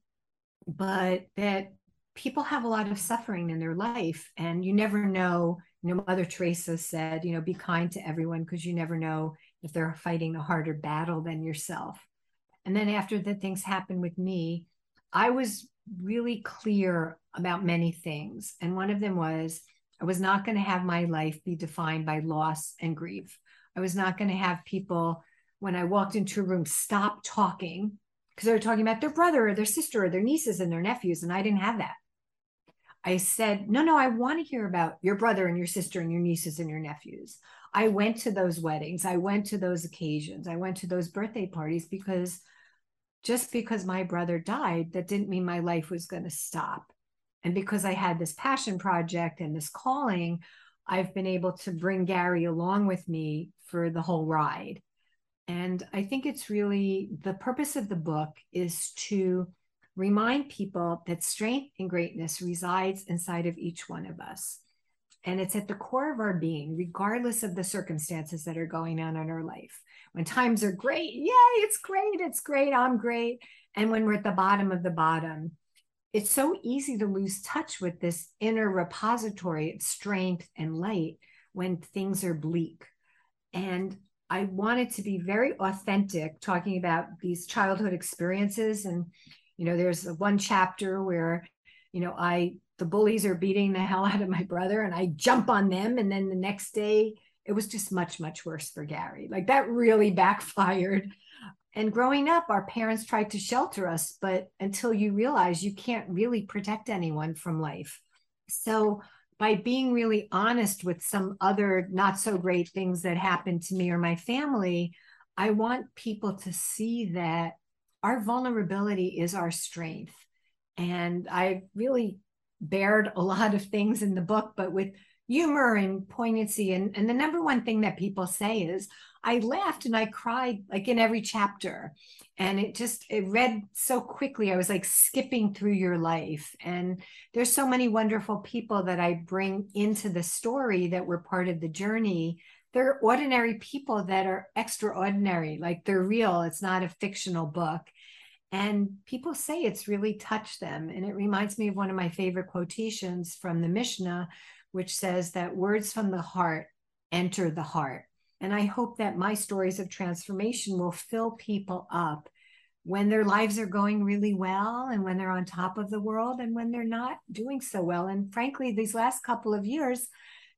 but that people have a lot of suffering in their life and you never know you know mother teresa said you know be kind to everyone because you never know if they're fighting a harder battle than yourself. And then after the things happened with me i was really clear about many things. And one of them was I was not going to have my life be defined by loss and grief. I was not going to have people, when I walked into a room, stop talking because they were talking about their brother or their sister or their nieces and their nephews. And I didn't have that. I said, no, no, I want to hear about your brother and your sister and your nieces and your nephews. I went to those weddings. I went to those occasions. I went to those birthday parties because just because my brother died, that didn't mean my life was going to stop. And because I had this passion project and this calling, I've been able to bring Gary along with me for the whole ride. And I think it's really the purpose of the book is to remind people that strength and greatness resides inside of each one of us. And it's at the core of our being, regardless of the circumstances that are going on in our life. When times are great, yay, it's great, it's great, I'm great. And when we're at the bottom of the bottom, it's so easy to lose touch with this inner repository of strength and light when things are bleak. And I wanted to be very authentic talking about these childhood experiences. And, you know, there's one chapter where, you know, I the bullies are beating the hell out of my brother and I jump on them. And then the next day, it was just much, much worse for Gary. Like that really backfired. And growing up, our parents tried to shelter us, but until you realize you can't really protect anyone from life. So, by being really honest with some other not so great things that happened to me or my family, I want people to see that our vulnerability is our strength. And I really bared a lot of things in the book, but with humor and poignancy. And, and the number one thing that people say is, I laughed and I cried like in every chapter. And it just, it read so quickly. I was like skipping through your life. And there's so many wonderful people that I bring into the story that were part of the journey. They're ordinary people that are extraordinary, like they're real. It's not a fictional book. And people say it's really touched them. And it reminds me of one of my favorite quotations from the Mishnah, which says that words from the heart enter the heart. And I hope that my stories of transformation will fill people up when their lives are going really well and when they're on top of the world and when they're not doing so well. And frankly, these last couple of years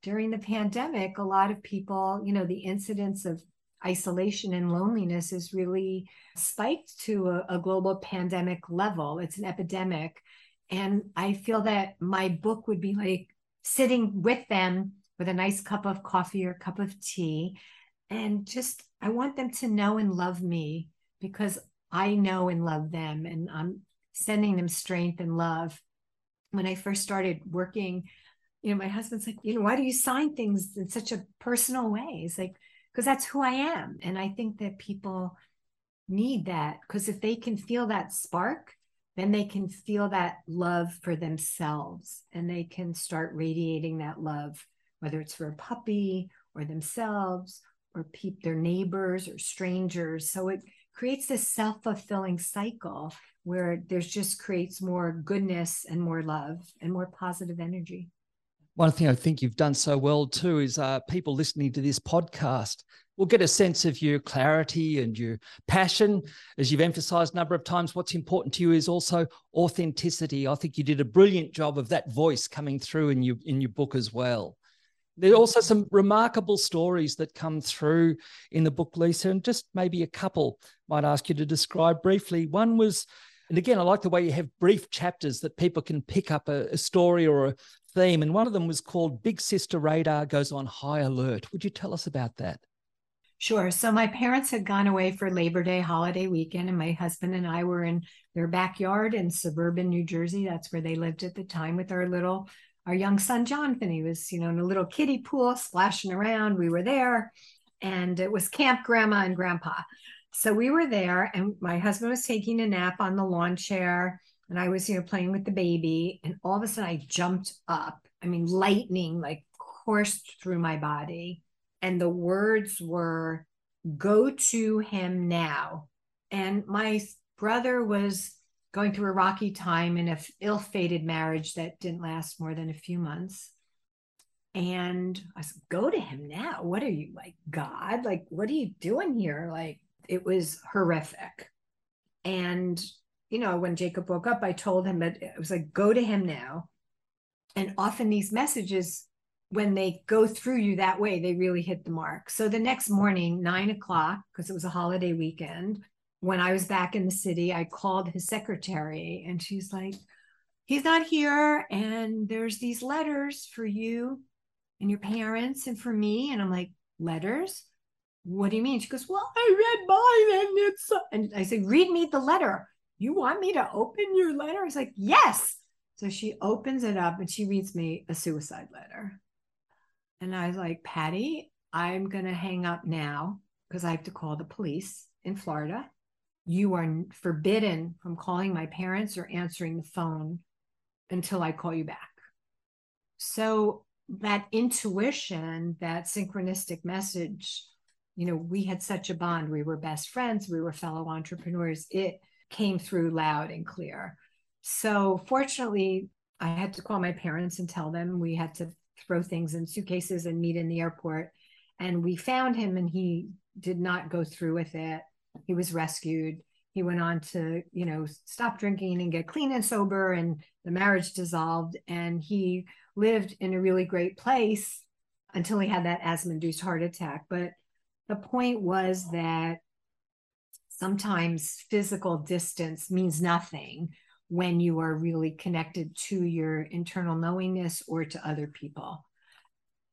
during the pandemic, a lot of people, you know, the incidence of isolation and loneliness is really spiked to a, a global pandemic level. It's an epidemic. And I feel that my book would be like sitting with them with a nice cup of coffee or cup of tea. And just, I want them to know and love me because I know and love them. And I'm sending them strength and love. When I first started working, you know, my husband's like, you know, why do you sign things in such a personal way? It's like, because that's who I am. And I think that people need that because if they can feel that spark, then they can feel that love for themselves and they can start radiating that love, whether it's for a puppy or themselves or pe- their neighbors or strangers. So it creates this self fulfilling cycle where there's just creates more goodness and more love and more positive energy. One thing I think you've done so well too is uh, people listening to this podcast will get a sense of your clarity and your passion. As you've emphasized a number of times, what's important to you is also authenticity. I think you did a brilliant job of that voice coming through in your in your book as well. There are also some remarkable stories that come through in the book, Lisa, and just maybe a couple might ask you to describe briefly. One was, and again, I like the way you have brief chapters that people can pick up a, a story or a theme. And one of them was called Big Sister Radar Goes on High Alert. Would you tell us about that? Sure. So my parents had gone away for Labor Day holiday weekend, and my husband and I were in their backyard in suburban New Jersey. That's where they lived at the time with our little, our young son Jonathan. He was, you know, in a little kiddie pool splashing around. We were there, and it was Camp Grandma and Grandpa. So we were there, and my husband was taking a nap on the lawn chair, and I was, you know, playing with the baby, and all of a sudden I jumped up. I mean, lightning like coursed through my body and the words were go to him now. And my brother was going through a rocky time in a ill-fated marriage that didn't last more than a few months. And i said go to him now? What are you like god? Like what are you doing here? Like it was horrific. And you know when jacob woke up i told him that it was like go to him now and often these messages when they go through you that way, they really hit the mark. So the next morning, nine o'clock, because it was a holiday weekend, when I was back in the city, I called his secretary and she's like, he's not here. And there's these letters for you and your parents and for me. And I'm like, letters? What do you mean? She goes, well, I read mine and it's, and I said, read me the letter. You want me to open your letter? I was like, yes. So she opens it up and she reads me a suicide letter. And I was like, Patty, I'm going to hang up now because I have to call the police in Florida. You are forbidden from calling my parents or answering the phone until I call you back. So that intuition, that synchronistic message, you know, we had such a bond. We were best friends, we were fellow entrepreneurs. It came through loud and clear. So fortunately, I had to call my parents and tell them we had to throw things in suitcases and meet in the airport. And we found him and he did not go through with it. He was rescued. He went on to, you know, stop drinking and get clean and sober, and the marriage dissolved. And he lived in a really great place until he had that asthma induced heart attack. But the point was that sometimes physical distance means nothing when you are really connected to your internal knowingness or to other people.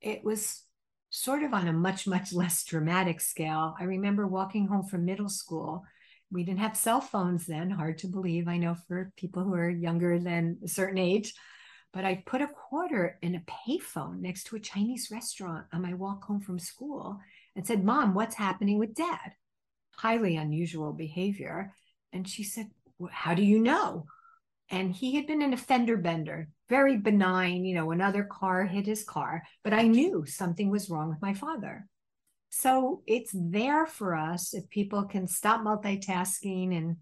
It was sort of on a much, much less dramatic scale. I remember walking home from middle school. We didn't have cell phones then, hard to believe. I know for people who are younger than a certain age, but I put a quarter in a payphone next to a Chinese restaurant on my walk home from school and said, Mom, what's happening with dad? Highly unusual behavior. And she said, How do you know? and he had been an offender bender, very benign, you know, another car hit his car, but I knew something was wrong with my father. So it's there for us if people can stop multitasking and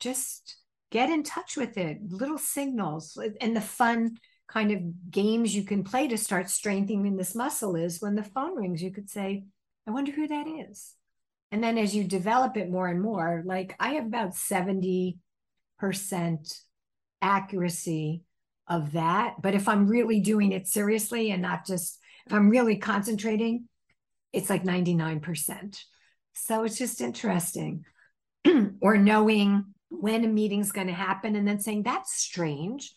just get in touch with it, little signals and the fun kind of games you can play to start strengthening this muscle is when the phone rings, you could say, I wonder who that is. And then as you develop it more and more, like I have about 70% accuracy of that. But if I'm really doing it seriously and not just, if I'm really concentrating, it's like 99%. So it's just interesting. or knowing when a meeting's going to happen and then saying, that's strange.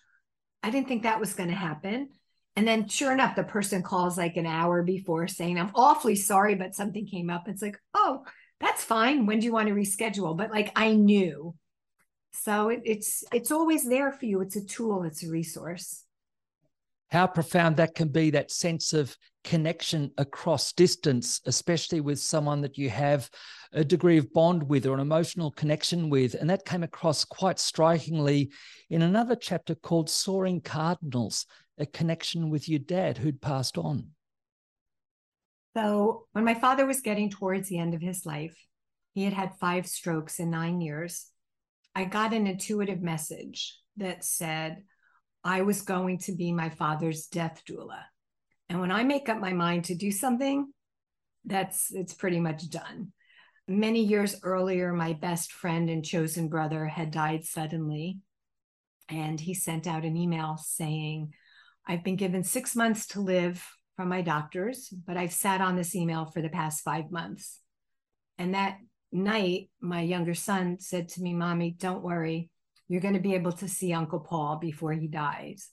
I didn't think that was going to happen. And then sure enough, the person calls like an hour before saying, I'm awfully sorry, but something came up. It's like, oh, that's fine. When do you want to reschedule? But like I knew so it, it's it's always there for you. It's a tool. It's a resource. how profound that can be that sense of connection across distance, especially with someone that you have a degree of bond with or an emotional connection with. And that came across quite strikingly in another chapter called Soaring Cardinals, a connection with your dad who'd passed on. So, when my father was getting towards the end of his life, he had had five strokes in nine years. I got an intuitive message that said, I was going to be my father's death doula. And when I make up my mind to do something, that's it's pretty much done. Many years earlier, my best friend and chosen brother had died suddenly. And he sent out an email saying, I've been given six months to live from my doctors, but I've sat on this email for the past five months. And that night, my younger son said to me, Mommy, don't worry you're going to be able to see Uncle Paul before he dies.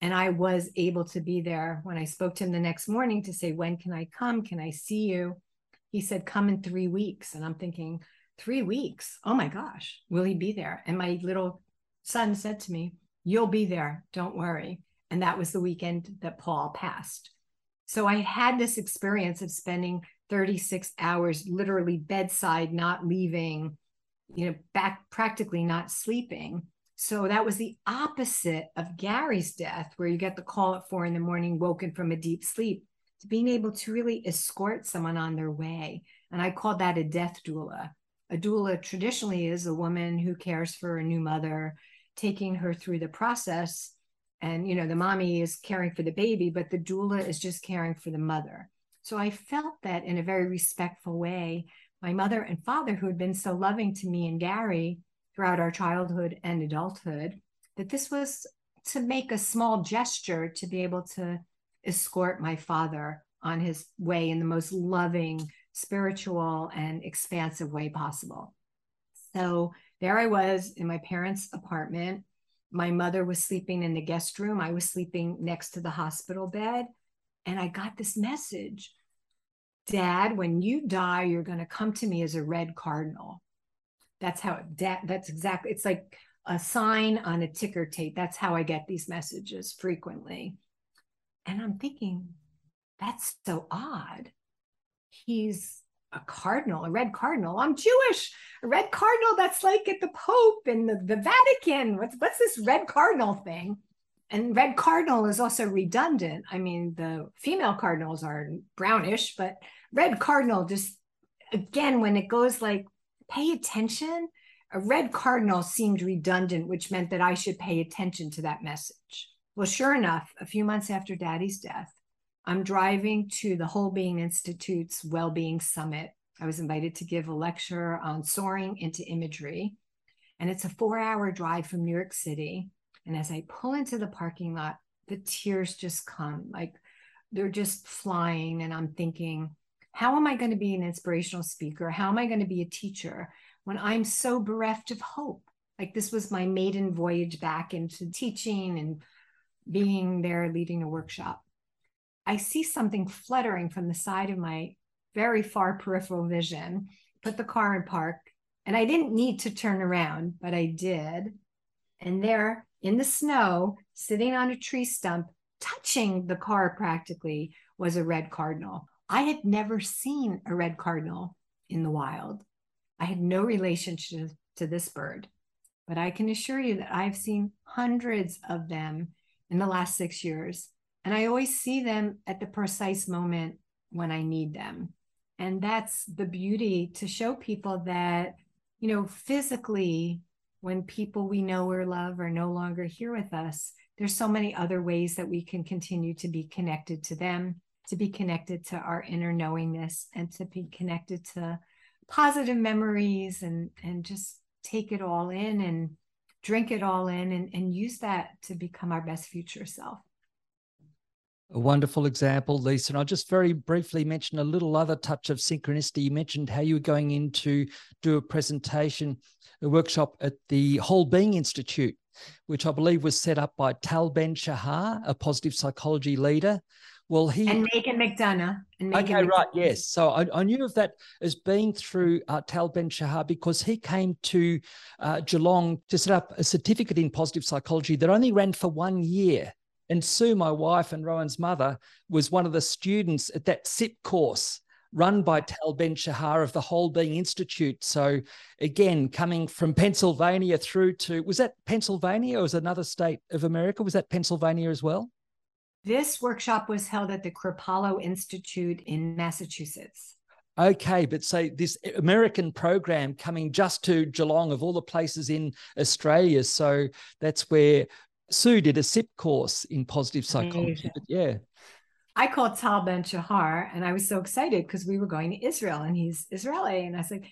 And I was able to be there when I spoke to him the next morning to say, When can I come? Can I see you? He said, Come in three weeks. And I'm thinking, Three weeks? Oh my gosh, will he be there? And my little son said to me, You'll be there. Don't worry. And that was the weekend that Paul passed. So I had this experience of spending 36 hours literally bedside, not leaving, you know, back practically not sleeping. So that was the opposite of Gary's death, where you get the call at four in the morning, woken from a deep sleep, to being able to really escort someone on their way. And I call that a death doula. A doula traditionally is a woman who cares for a new mother, taking her through the process. And, you know, the mommy is caring for the baby, but the doula is just caring for the mother. So I felt that in a very respectful way my mother and father, who had been so loving to me and Gary throughout our childhood and adulthood, that this was to make a small gesture to be able to escort my father on his way in the most loving, spiritual, and expansive way possible. So there I was in my parents' apartment. My mother was sleeping in the guest room. I was sleeping next to the hospital bed. And I got this message Dad, when you die, you're going to come to me as a red cardinal. That's how dad, that's exactly, it's like a sign on a ticker tape. That's how I get these messages frequently. And I'm thinking, that's so odd. He's a cardinal, a red cardinal. I'm Jewish. A red cardinal, that's like at the Pope and the, the Vatican. What's, what's this red cardinal thing? And red cardinal is also redundant. I mean, the female cardinals are brownish, but red cardinal just, again, when it goes like, pay attention, a red cardinal seemed redundant, which meant that I should pay attention to that message. Well, sure enough, a few months after daddy's death, I'm driving to the Whole Being Institute's Well-Being Summit. I was invited to give a lecture on soaring into imagery. And it's a four hour drive from New York City. And as I pull into the parking lot, the tears just come like they're just flying. And I'm thinking, how am I going to be an inspirational speaker? How am I going to be a teacher when I'm so bereft of hope? Like this was my maiden voyage back into teaching and being there leading a workshop. I see something fluttering from the side of my very far peripheral vision, put the car in park, and I didn't need to turn around, but I did. And there in the snow, sitting on a tree stump, touching the car practically, was a red cardinal. I had never seen a red cardinal in the wild. I had no relationship to this bird, but I can assure you that I've seen hundreds of them in the last six years. And I always see them at the precise moment when I need them. And that's the beauty to show people that, you know, physically when people we know or love are no longer here with us, there's so many other ways that we can continue to be connected to them, to be connected to our inner knowingness, and to be connected to positive memories and and just take it all in and drink it all in and, and use that to become our best future self. A wonderful example, Lisa. And I'll just very briefly mention a little other touch of synchronicity. You mentioned how you were going in to do a presentation, a workshop at the Whole Being Institute, which I believe was set up by Tal Ben Shahar, a positive psychology leader. Well, he and Megan McDonough. And Megan okay, McDonough. right, yes. So I, I, knew of that as being through uh, Tal Ben Shahar because he came to uh, Geelong to set up a certificate in positive psychology that only ran for one year And Sue, my wife and Rowan's mother, was one of the students at that CiPP course run by mm. Tal Ben Shahar of the Whole Being Institute. So again, coming from Pennsylvania through to was that Pennsylvania or was another state of America? Was that Pennsylvania as well? This workshop was held at the Kripalu Institute in Massachusetts. Okay, but say this American program coming just to Geelong of all the places in Australia. So that's where Sue did a CiPP course in positive psychology. But yeah. I called Tal Ben Shahar and I was so excited because we were going to Israel and he's Israeli. And I was like,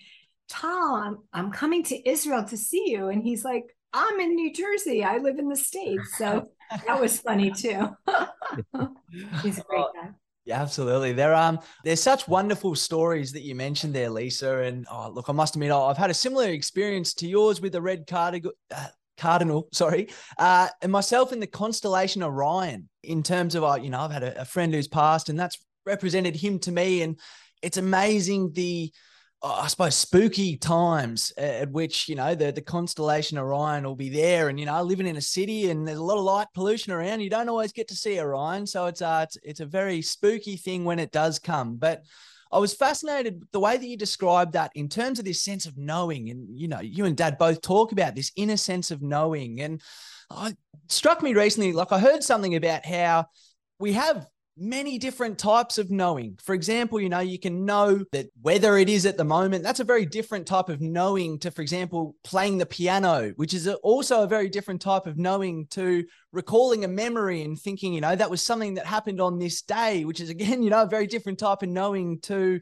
Tal, I'm, I'm coming to Israel to see you. And he's like, I'm in New Jersey. I live in the States. So that was funny too. he's a great guy. Yeah, absolutely. There um there's such wonderful stories that you mentioned there, Lisa. And oh, look, I must admit, I've had a similar experience to yours with the red cardinal, uh, cardinal, sorry, uh, and myself in the constellation Orion. In terms of, uh, you know, I've had a, a friend who's passed, and that's represented him to me, and it's amazing the I suppose spooky times at which you know the the constellation Orion will be there, and you know living in a city and there's a lot of light pollution around. You don't always get to see Orion, so it's uh it's, it's a very spooky thing when it does come. But I was fascinated the way that you described that in terms of this sense of knowing, and you know you and Dad both talk about this inner sense of knowing, and it struck me recently. Like I heard something about how we have many different types of knowing. For example, you know, you can know that whether it is at the moment, that's a very different type of knowing to, for example, playing the piano, which is also a very different type of knowing to recalling a memory and thinking, you know, that was something that happened on this day, which is again, you know, a very different type of knowing to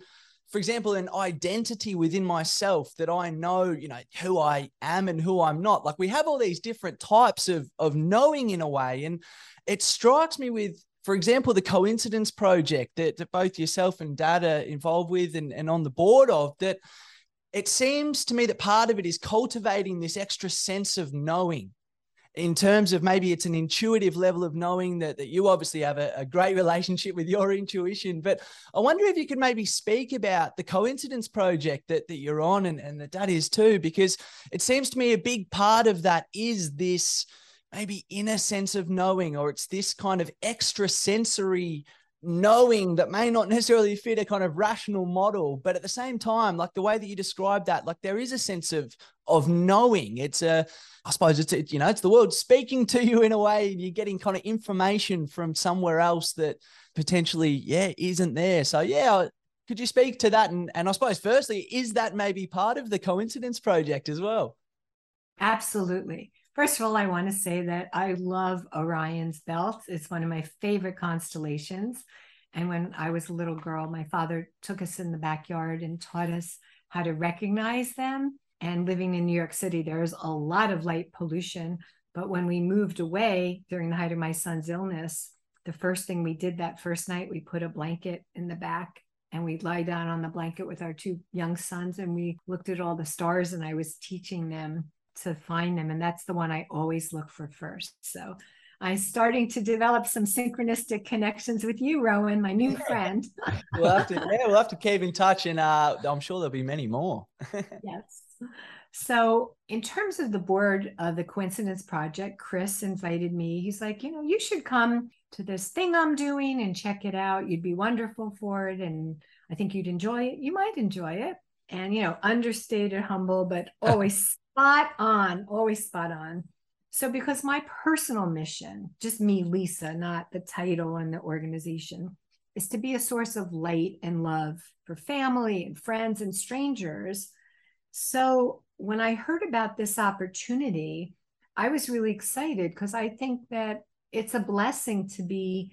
for example, an identity within myself that I know, you know, who I am and who I'm not. Like we have all these different types of of knowing in a way. And it strikes me with for example, the coincidence project that, that both yourself and dad are involved with and, and on the board of, that it seems to me that part of it is cultivating this extra sense of knowing in terms of maybe it's an intuitive level of knowing that, that you obviously have a, a, great relationship with your intuition. But I wonder if you could maybe speak about the coincidence project that, that you're on and, and that is too, because it seems to me a big part of that is this maybe inner sense of knowing, or it's this kind of extra sensory knowing that may not necessarily fit a kind of rational model but at the same time like the way that you describe that like there is a sense of of knowing. It's a i suppose it's you know it's the world speaking to you in a way you're getting kind of information from somewhere else that potentially yeah isn't there. So yeah could you speak to that? And and i suppose firstly is that maybe part of the coincidence project as well? Absolutely First of all, I want to say that I love Orion's belt. It's one of my favorite constellations. And when I was a little girl, my father took us in the backyard and taught us how to recognize them. And living in New York City, there's a lot of light pollution. But when we moved away during the height of my son's illness, the first thing we did that first night, we put a blanket in the back and we'd lie down on the blanket with our two young sons and we looked at all the stars and I was teaching them to find them. And that's the one I always look for first. So I'm starting to develop some synchronistic connections with you, Rowan, my new friend. we'll have to, yeah, we'll have to keep in touch, and uh, I'm sure there'll be many more. yes. So, in terms of the board of the Coincidence Project, Chris invited me. He's like, you know, you should come to this thing I'm doing and check it out. You'd be wonderful for it, and I think you'd enjoy it. You might enjoy it. And you know, understated, humble, but always spot on, always spot on. So, because my personal mission, just me, Lisa, not the title and the organization, is to be a source of light and love for family and friends and strangers. So, when I heard about this opportunity, I was really excited because I think that it's a blessing to be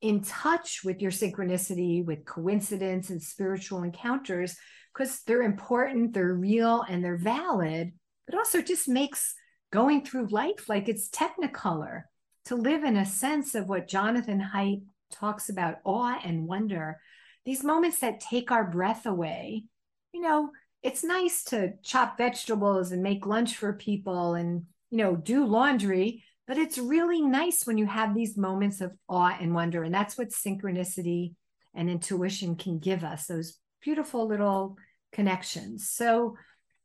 in touch with your synchronicity, with coincidence and spiritual encounters, because they're important, they're real, and they're valid but also just makes going through life like it's technicolor to live in a sense of what Jonathan Haidt talks about awe and wonder, these moments that take our breath away. You know, it's nice to chop vegetables and make lunch for people and, you know, do laundry, but it's really nice when you have these moments of awe and wonder. And that's what synchronicity and intuition can give us those beautiful little connections. So,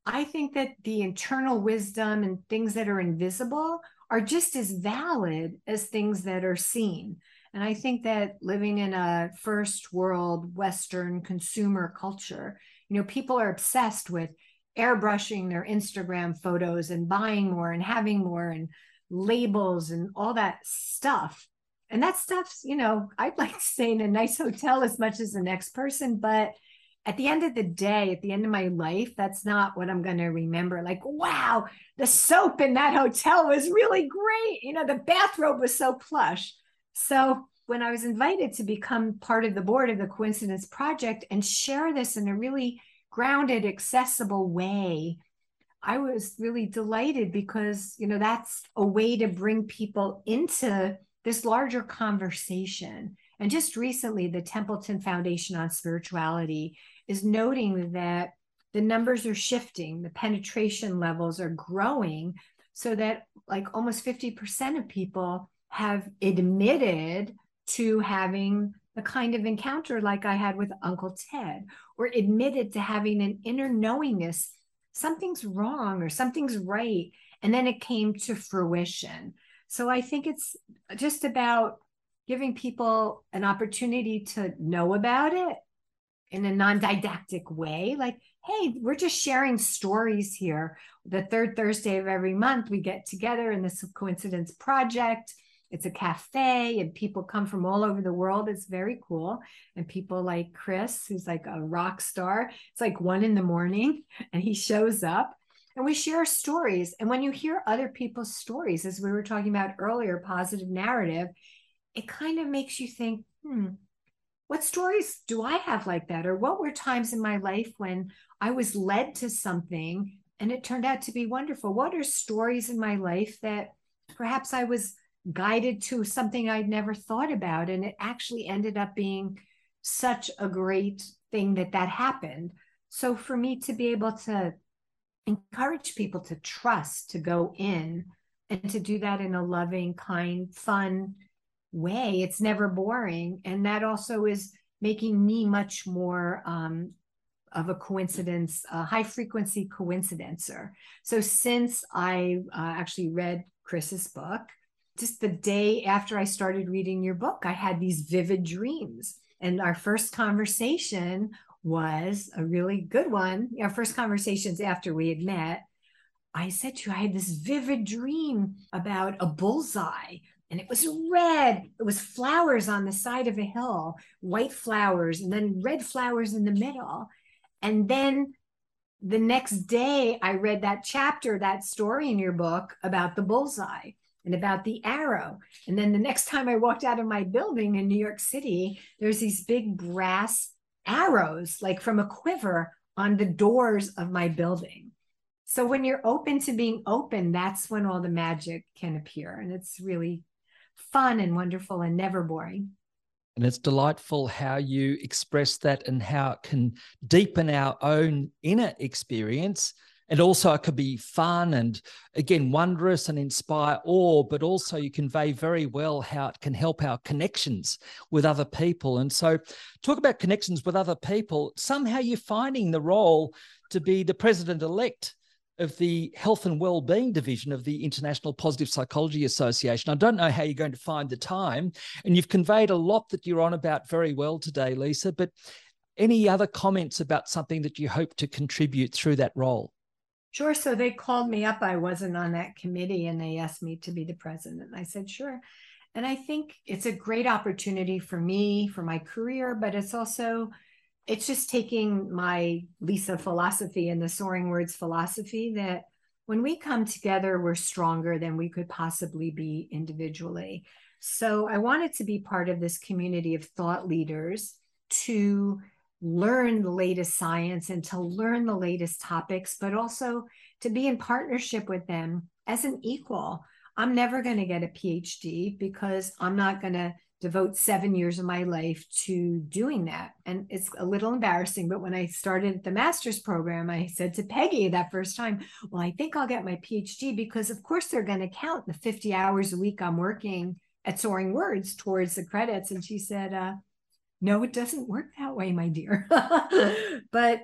I think that the internal wisdom and things that are invisible are just as valid as things that are seen. And I think that living in a first world Western consumer culture, you know, people are obsessed with airbrushing their Instagram photos and buying more and having more and labels and all that stuff. And that stuff's, you know, I'd like to stay in a nice hotel as much as the next person, but at the end of the day, at the end of my life, that's not what I'm going to remember. Like, wow, the soap in that hotel was really great. You know, the bathrobe was so plush. So when I was invited to become part of the board of the Coincidence Project and share this in a really grounded, accessible way, I was really delighted because, you know, that's a way to bring people into this larger conversation. And just recently, the Templeton Foundation on Spirituality is noting that the numbers are shifting, the penetration levels are growing, so that like almost 50% of people have admitted to having the kind of encounter like I had with Uncle Ted, or admitted to having an inner knowingness something's wrong or something's right. And then it came to fruition. So I think it's just about giving people an opportunity to know about it in a non didactic way. Like, hey, we're just sharing stories here. The third Thursday of every month, we get together in this coincidence project it's a cafe and people come from all over the world it's very cool and people like chris who's like a rock star it's like one in the morning and he shows up and we share stories and when you hear other people's stories as we were talking about earlier positive narrative it kind of makes you think hmm what stories do i have like that or what were times in my life when i was led to something and it turned out to be wonderful what are stories in my life that perhaps i was guided to something I'd never thought about. And it actually ended up being such a great thing that that happened. So for me to be able to encourage people to trust, to go in, and to do that in a loving, kind, fun way, it's never boring. And that also is making me much more um, of a coincidence, a high frequency coincidencer. So since I uh, actually read Chris's book, just the day after I started reading your book, I had these vivid dreams. And our first conversation was a really good one. Our first conversations after we had met, I said to you, I had this vivid dream about a bullseye and it was red. It was flowers on the side of a hill, white flowers, and then red flowers in the middle. And then the next day, I read that chapter, that story in your book about the bullseye and about the arrow. And then the next time I walked out of my building in New York City, there's these big brass arrows, like from a quiver, on the doors of my building. So when you're open to being open, that's when all the magic can appear. And it's really fun and wonderful and never boring. And it's delightful how you express that and how it can deepen our own inner experience. And also it could be fun and again wondrous and inspire awe but also you convey very well how it can help our connections with other people. And so talk about connections with other people. Somehow you're finding the role to be the president elect of the health and well-being division of the International Positive Psychology Association. I don't know how you're going to find the time and you've conveyed a lot that you're on about very well today Lisa, but any other comments about something that you hope to contribute through that role? Sure. So they called me up. I wasn't on that committee and they asked me to be the president. I said, sure. And I think it's a great opportunity for me, for my career, but it's also, it's just taking my Lisa philosophy and the Soaring Words philosophy that when we come together, we're stronger than we could possibly be individually. So I wanted to be part of this community of thought leaders to learn the latest science and to learn the latest topics, but also to be in partnership with them as an equal. I'm never going to get a PhD because I'm not going to devote seven years of my life to doing that. And it's a little embarrassing, but when I started the master's program, I said to Peggy that first time, Well, I think I'll get my PhD because, of course, they're going to count the 50 hours a week I'm working at Soaring Words towards the credits. And she said, uh, no, it doesn't work that way, my dear. but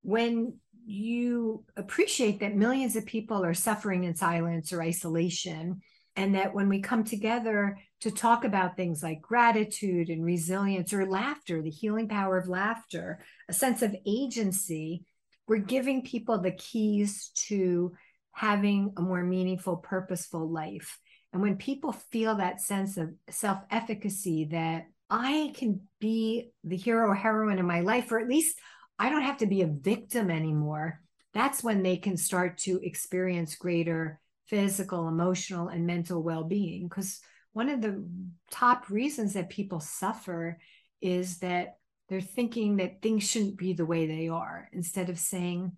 when you appreciate that millions of people are suffering in silence or isolation, and that when we come together to talk about things like gratitude and resilience or laughter, the healing power of laughter, a sense of agency, we're giving people the keys to having a more meaningful, purposeful life. And when people feel that sense of self efficacy, that I can be the hero or heroine in my life, or at least I don't have to be a victim anymore, that's when they can start to experience greater physical, emotional, and mental well being. Because one of the top reasons that people suffer is that they're thinking that things shouldn't be the way they are instead of saying,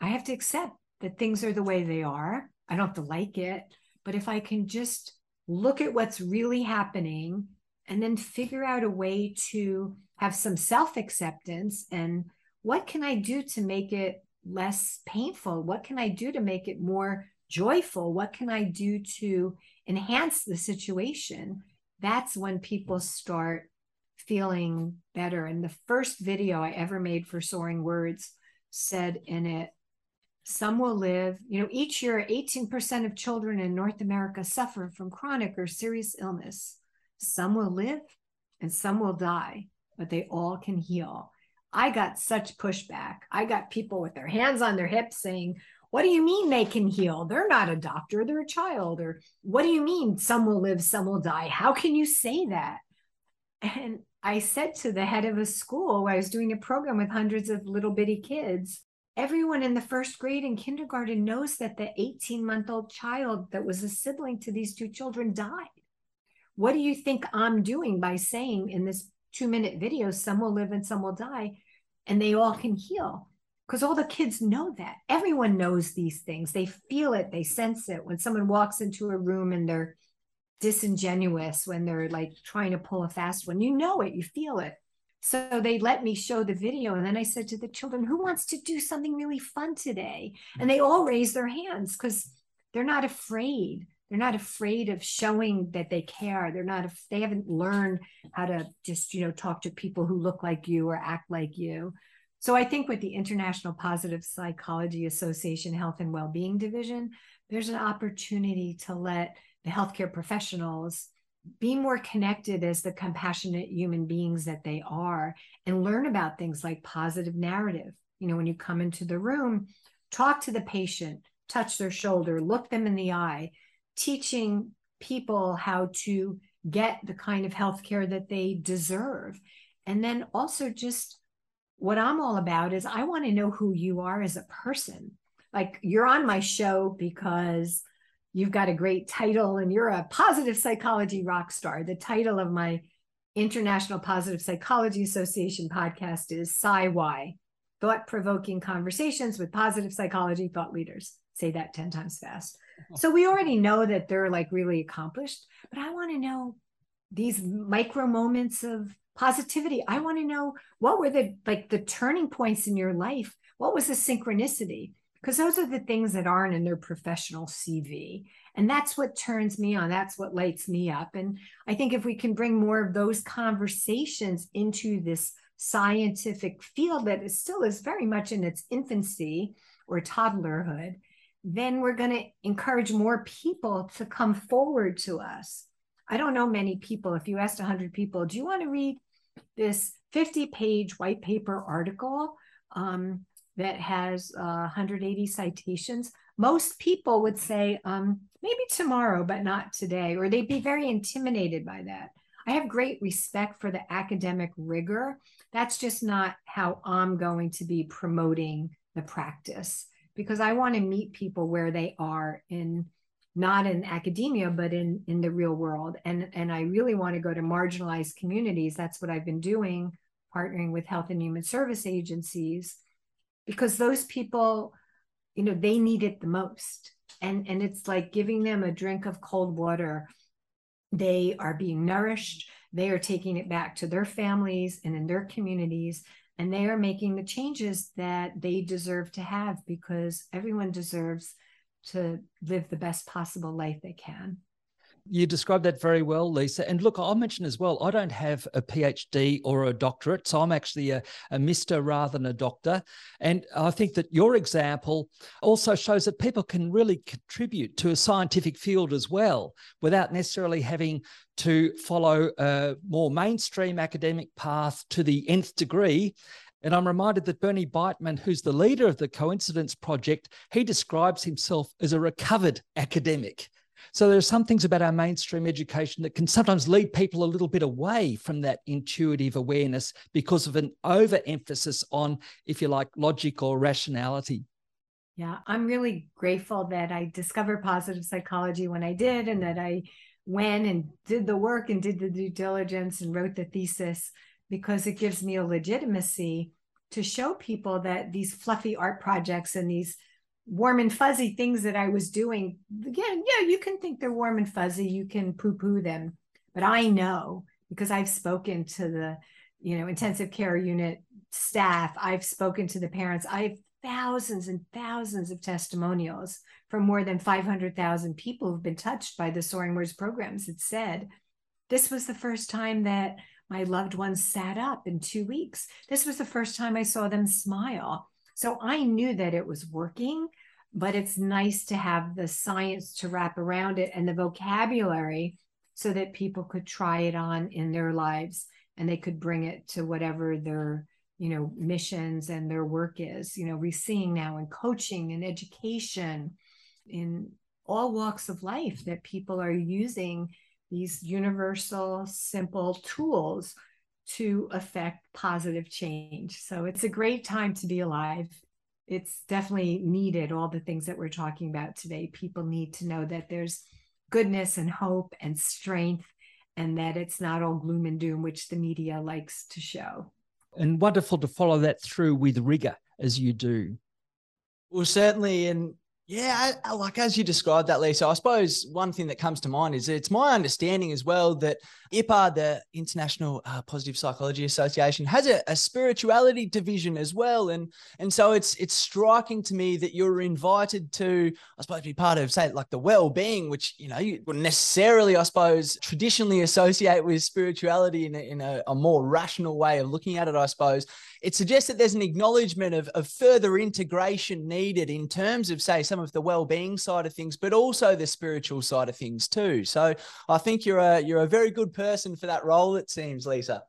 I have to accept that things are the way they are. I don't have to like it. But if I can just look at what's really happening and then figure out a way to have some self acceptance and what can I do to make it less painful? What can I do to make it more joyful? What can I do to enhance the situation? That's when people start feeling better. And the first video I ever made for Soaring Words said in it, some will live, you know, each year 18% of children in North America suffer from chronic or serious illness. Some will live and some will die, but they all can heal. I got such pushback. I got people with their hands on their hips saying, What do you mean they can heal? They're not a doctor, they're a child. Or what do you mean some will live, some will die? How can you say that? And I said to the head of a school I was doing a program with hundreds of little bitty kids, everyone in the first grade and kindergarten knows that the 18 month old child that was a sibling to these two children died. What do you think I'm doing by saying in this two minute video, some will live and some will die, and they all can heal? Because all the kids know that. Everyone knows these things. They feel it, they sense it. When someone walks into a room and they're disingenuous, when they're like trying to pull a fast one, you know it, you feel it. So they let me show the video. And then I said to the children, who wants to do something really fun today? And they all raised their hands because they're not afraid. They're not afraid of showing that they care. They're not, they haven't learned how to just, you know, talk to people who look like you or act like you. So I think with the International Positive Psychology Association Health and Wellbeing Division, there's an opportunity to let the healthcare professionals be more connected as the compassionate human beings that they are and learn about things like positive narrative. You know, when you come into the room, talk to the patient, touch their shoulder, look them in the eye, teaching people how to get the kind of health care that they deserve. And then also just what I'm all about is I want to know who you are as a person. Like you're on my show because you've got a great title and you're a positive psychology rock star. The title of my International Positive Psychology Association podcast is Sci Thought Provoking Conversations with Positive Psychology Thought Leaders. Say that 10 times fast. So we already know that they're like really accomplished, but I want to know these micro moments of positivity. I want to know what were the like the turning points in your life? What was the synchronicity? because those are the things that aren't in their professional CV. And that's what turns me on. That's what lights me up. And I think if we can bring more of those conversations into this scientific field that is still is very much in its infancy or toddlerhood, then we're going to encourage more people to come forward to us. I don't know many people. If you asked 100 people, do you want to read this 50 page white paper article? Um, that has uh, 180 citations, most people would say, um, maybe tomorrow, but not today, or they'd be very intimidated by that. I have great respect for the academic rigor. That's just not how I'm going to be promoting the practice because I want to meet people where they are in not in academia but in in the real world. And and I really want to go to marginalized communities. That's what I've been doing partnering with health and human service agencies because those people you know they need it the most. And and it's like giving them a drink of cold water. They are being nourished. They are taking it back to their families and in their communities. And they are making the changes that they deserve to have because everyone deserves to live the best possible life they can You described that very well, Lisa. And look, I'll mention as well, I don't have a PhD or a doctorate. So I'm actually a, a Mr. rather than a doctor. And I think that your example also shows that people can really contribute to a scientific field as well without necessarily having to follow a more mainstream academic path to the nth degree. And I'm reminded that Bernie Beitman, who's the leader of the Coincidence Project, he describes himself as a recovered academic. So there are some things about our mainstream education that can sometimes lead people a little bit away from that intuitive awareness because of an overemphasis on, if you like, logic or rationality. Yeah, I'm really grateful that I discovered positive psychology when I did and that I went and did the work and did the due diligence and wrote the thesis because it gives me a legitimacy to show people that these fluffy art projects and these warm and fuzzy things that I was doing. Again, yeah, you can think they're warm and fuzzy, you can poo poo them, but I know because I've spoken to the, you know, intensive care unit staff, I've spoken to the parents, I have thousands and thousands of testimonials from more than 500,000 people who've been touched by the Soaring Words programs. that said, this was the first time that my loved ones sat up in two weeks. This was the first time I saw them smile. So I knew that it was working, but it's nice to have the science to wrap around it and the vocabulary so that people could try it on in their lives and they could bring it to whatever their you know missions and their work is you know we're seeing now in coaching and education in all walks of life that people are using these universal simple tools to affect positive change. So it's a great time to be alive. It's definitely needed, all the things that we're talking about today. People need to know that there's goodness and hope and strength, and that it's not all gloom and doom, which the media likes to show. And wonderful to follow that through with rigor as you do. Well, certainly. And yeah, I, like as you described that, Lisa, I suppose one thing that comes to mind is it's my understanding as well that IPA, the International uh, Positive Psychology Association, has a, a, spirituality division as well, and and so it's it's striking to me that you're invited to, I suppose, be part of say like the well-being, which you know you wouldn't necessarily, I suppose, traditionally associate with spirituality in a, in a, a more rational way of looking at it. I suppose it suggests that there's an acknowledgement of, of further integration needed in terms of say some of the well-being side of things, but also the spiritual side of things too. So I think you're a you're a very good person for that role. It seems, Lisa.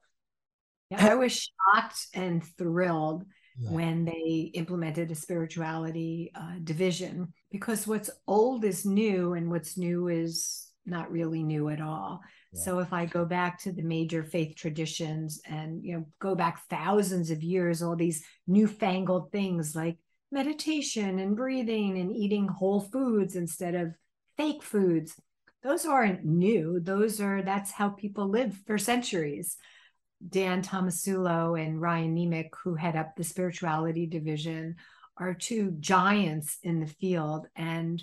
Yeah, I was shocked and thrilled yeah. when they implemented a spirituality uh, division because what's old is new and what's new is not really new at all. Yeah. So if I go back to the major faith traditions and you know go back thousands of years, all these newfangled things like meditation and breathing and eating whole foods instead of fake foods those aren't new. Those are that's how people live for centuries. Dan tomasulo and ryan Niemiec who head up the spirituality division are two giants in the field. And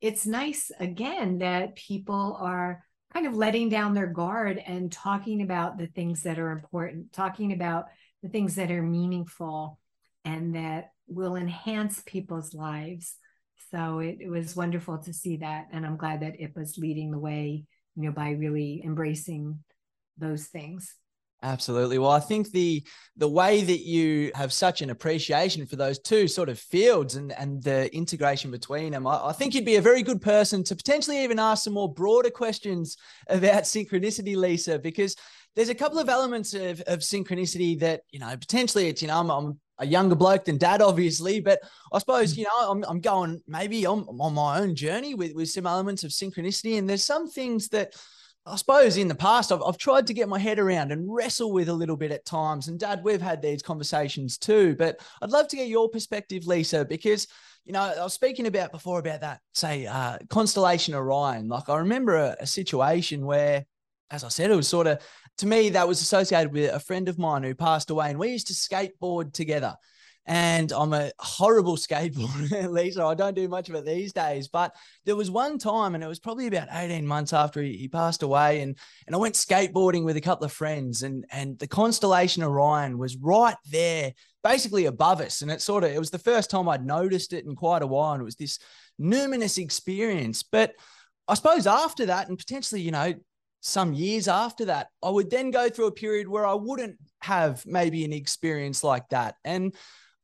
it's nice again that people are kind of letting down their guard and talking about the things that are important talking about the things that are meaningful and that will enhance people's lives. So it, it was wonderful to see that. And I'm glad that IPA's leading the way, you know, by really embracing those things. Absolutely. Well, I think the the way that you have such an appreciation for those two sort of fields and and the integration between them, I, I, think you'd be a very good person to potentially even ask some more broader questions about synchronicity, Lisa, because there's a couple of elements of, of synchronicity that you know potentially it's you know I'm, I'm a younger bloke than dad, obviously. But I suppose, you know, I'm, I'm going maybe on, on my own journey with, with some elements of synchronicity. And there's some things that I suppose in the past I've, I've tried to get my head around and wrestle with a little bit at times. And dad, we've had these conversations too. But I'd love to get your perspective, Lisa, because you know, I was speaking about before about that, say, uh, Constellation Orion. Like, I remember a, a, situation where, as I said, it was sort of to me, that was associated with a friend of mine who passed away, and we used to skateboard together. And I'm a horrible skateboarder, Lisa. I don't do much of it these days. But there was one time, and it was probably about 18 months after he, he passed away, and and I went skateboarding with a couple of friends, and and the constellation Orion was right there, basically above us. And it sort of it was the first time I'd noticed it in quite a while, and it was this numinous experience. But I suppose after that, and potentially, you know, some years after that, I would then go through a period where I wouldn't have maybe an experience like that. And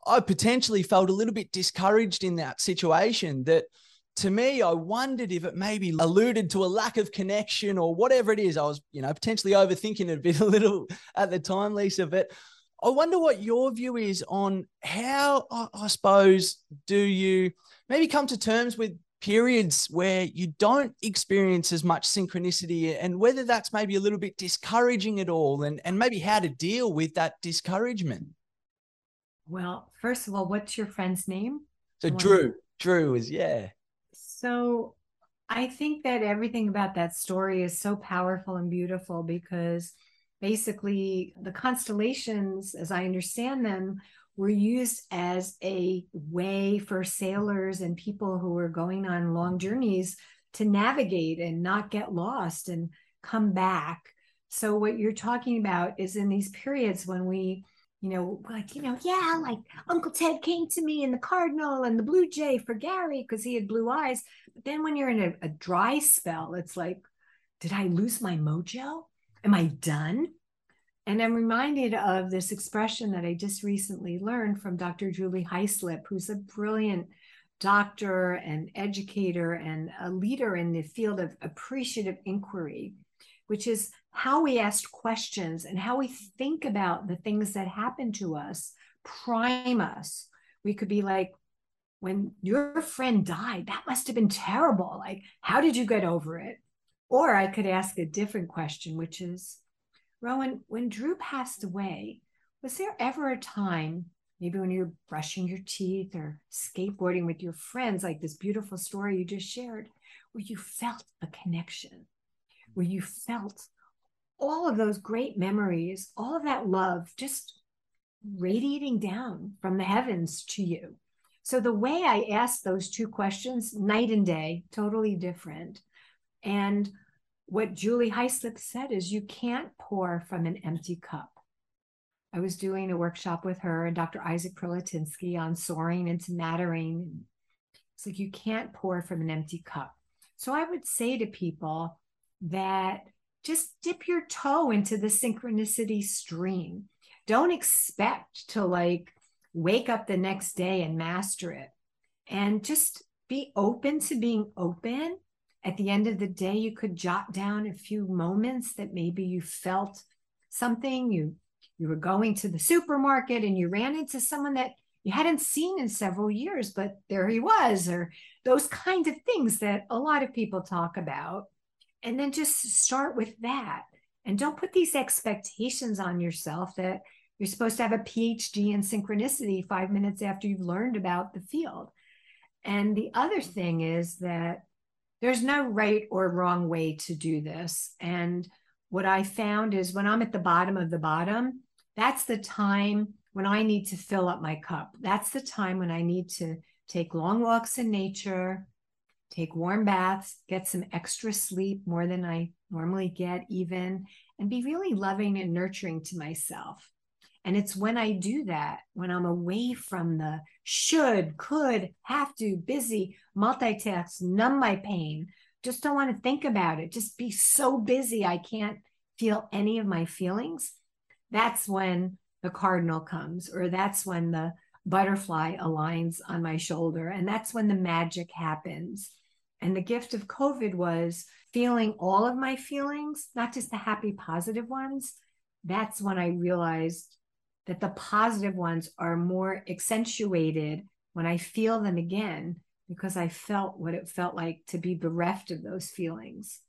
I potentially felt a little bit discouraged in that situation that to me, I wondered if it maybe alluded to a lack of connection or whatever it is. I was, you know, potentially overthinking it a bit a little at the time, Lisa. But I wonder what your view is on how, I suppose, do you maybe come to terms with periods where you don't experience as much synchronicity and whether that's maybe a little bit discouraging at all and, and maybe how to deal with that discouragement. Well, first of all, what's your friend's name? So Drew, Drew is yeah. So I think that everything about that story is so powerful and beautiful because basically the constellations, as I understand them, were used as a way for sailors and people who were going on long journeys to navigate and not get lost and come back. So, what you're talking about is in these periods when we, you know, like, you know, yeah, like Uncle Ted came to me in the Cardinal and the Blue Jay for Gary because he had blue eyes. But then when you're in a, a dry spell, it's like, did I lose my mojo? Am I done? And I'm reminded of this expression that I just recently learned from Dr. Julie Haizlip, who's a brilliant doctor and educator and a leader in the field of appreciative inquiry, which is how we ask questions and how we think about the things that happen to us prime us. We could be like, when your friend died, that must have been terrible. Like, how did you get over it? Or I could ask a different question, which is, Rowan, when Drew passed away, was there ever a time, maybe when you're brushing your teeth or skateboarding with your friends, like this beautiful story you just shared, where you felt a connection, where you felt all of those great memories, all of that love just radiating down from the heavens to you? So the way I asked those two questions, night and day, totally different. And what Julie Haizlip said is you can't pour from an empty cup. I was doing a workshop with her and Dr. Isaac Prilleltensky on soaring into mattering. It's like you can't pour from an empty cup. So I would say to people that just dip your toe into the synchronicity stream. Don't expect to like wake up the next day and master it. And just be open to being open at the end of the day you could jot down a few moments that maybe you felt something. You you were going to the supermarket and you ran into someone that you hadn't seen in several years but there he was or those kinds of things that a lot of people talk about. And then just start with that. And don't put these expectations on yourself that you're supposed to have a phd in synchronicity 5 minutes after you've learned about the field. And the other thing is that there's no right or wrong way to do this. And what I found is when I'm at the bottom of the bottom, that's the time when I need to fill up my cup. That's the time when I need to take long walks in nature, take warm baths, get some extra sleep more than I normally get, even, and be really loving and nurturing to myself. And it's when I do that, when I'm away from the should, could, have to, busy, multitask, numb my pain, just don't want to think about it, just be so busy I can't feel any of my feelings. That's when the cardinal comes, or that's when the butterfly aligns on my shoulder. And that's when the magic happens. And the gift of COVID was feeling all of my feelings, not just the happy, positive ones. That's when I realized that the positive ones are more accentuated when I feel them again because I felt what it felt like to be bereft of those feelings.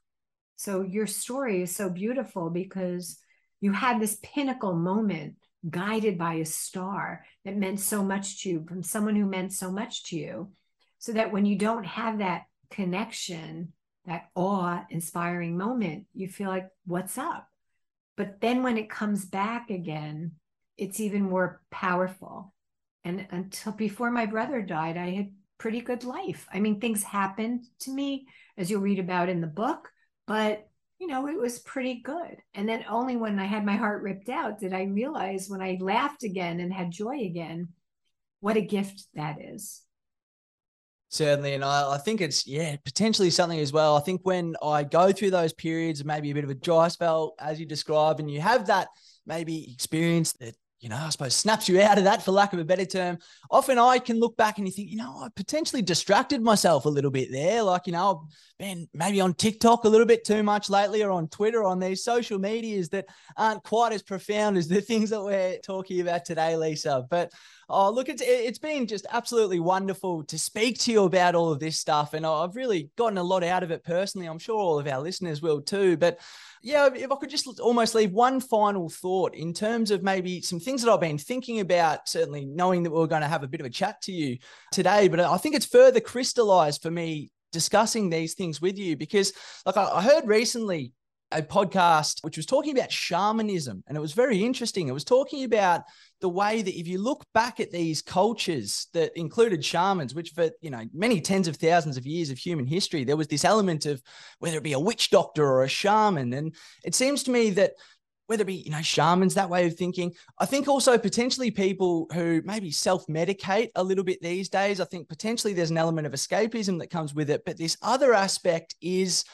So your story is so beautiful because you had this pinnacle moment guided by a star that meant so much to you from someone who meant so much to you. So that when you don't have that connection, that awe inspiring moment, you feel like, what's up? But then when it comes back again, it's even more powerful. And until before my brother died, I had pretty good life. I mean, things happened to me, as you'll read about in the book, but you know, it was pretty good. And then only when I had my heart ripped out did I realize when I laughed again and had joy again, what a gift that is. Certainly. And I, I, think it's, yeah, potentially something as well. I think when I go through those periods, maybe a bit of a dry spell, as you describe, and you have that maybe experience that you know, I suppose snaps you out of that for lack of a better term. Often I can look back and you think, you know, I potentially distracted myself a little bit there. Like, you know, I've been maybe on TikTok a little bit too much lately or on Twitter, on these social medias that aren't quite as profound as the things that we're talking about today, Lisa. But oh, look, it's it's been just absolutely wonderful to speak to you about all of this stuff. And I've really gotten a lot out of it personally. I'm sure all of our listeners will too. But yeah, if I could just almost leave one final thought in terms of maybe some things that I've been thinking about, certainly knowing that we are going to have a bit of a chat to you today, but I think it's further crystallized for me discussing these things with you because, like, I heard recently a podcast which was talking about shamanism and it was very interesting. It was talking about the way that if you look back at these cultures that included shamans, which for you know many tens of thousands of years of human history, there was this element of whether it be a witch doctor or a shaman, and it seems to me that whether it be you know shamans that way of thinking i think also potentially people who maybe self-medicate a little bit these days i think potentially there's an element of escapism that comes with it but this other aspect is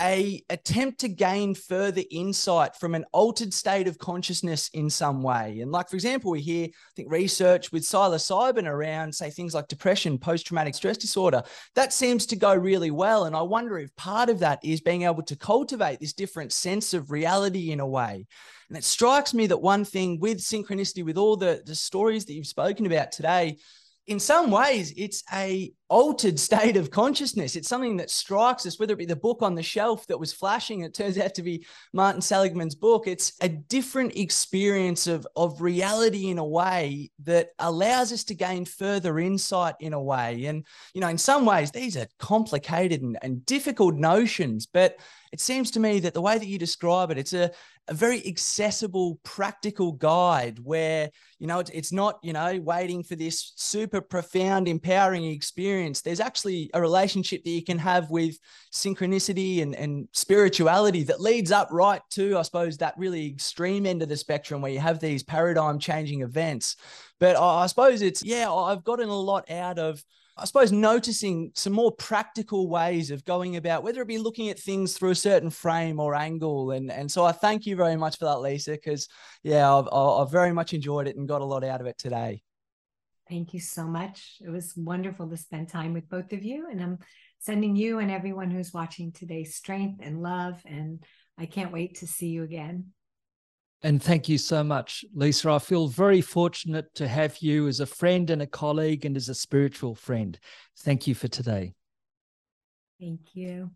a attempt to gain further insight from an altered state of consciousness in some way. And like, for example, we hear, I think, research with psilocybin around, say, things like depression, post-traumatic stress disorder. That seems to go really well. And I wonder if part of that is being able to cultivate this different sense of reality in a way. And it strikes me that one thing with synchronicity, with all the, the stories that you've spoken about today, in some ways it's a altered state of consciousness. It's something that strikes us whether it be the book on the shelf that was flashing it turns out to be martin seligman's book. It's a different experience of of reality in a way that allows us to gain further insight in a way. And you know in some ways these are complicated and, and difficult notions but it seems to me that the way that you describe it, it's a, a very accessible, practical guide where, you know, it's, it's not, you know, waiting for this super profound, empowering experience. There's actually a relationship that you can have with synchronicity and, and spirituality that leads up right to, I suppose, that really extreme end of the spectrum where you have these paradigm changing events. But I, I suppose it's, yeah, I've gotten a lot out of I suppose noticing some more practical ways of going about whether it be looking at things through a certain frame or angle. And, and so I thank you very much for that, Lisa, because yeah, I've, I've very much enjoyed it and got a lot out of it today. Thank you so much. It was wonderful to spend time with both of you. And I'm sending you and everyone who's watching today strength and love. And I can't wait to see you again. And thank you so much, Lisa. I feel very fortunate to have you as a friend and a colleague and as a spiritual friend. Thank you for today. Thank you.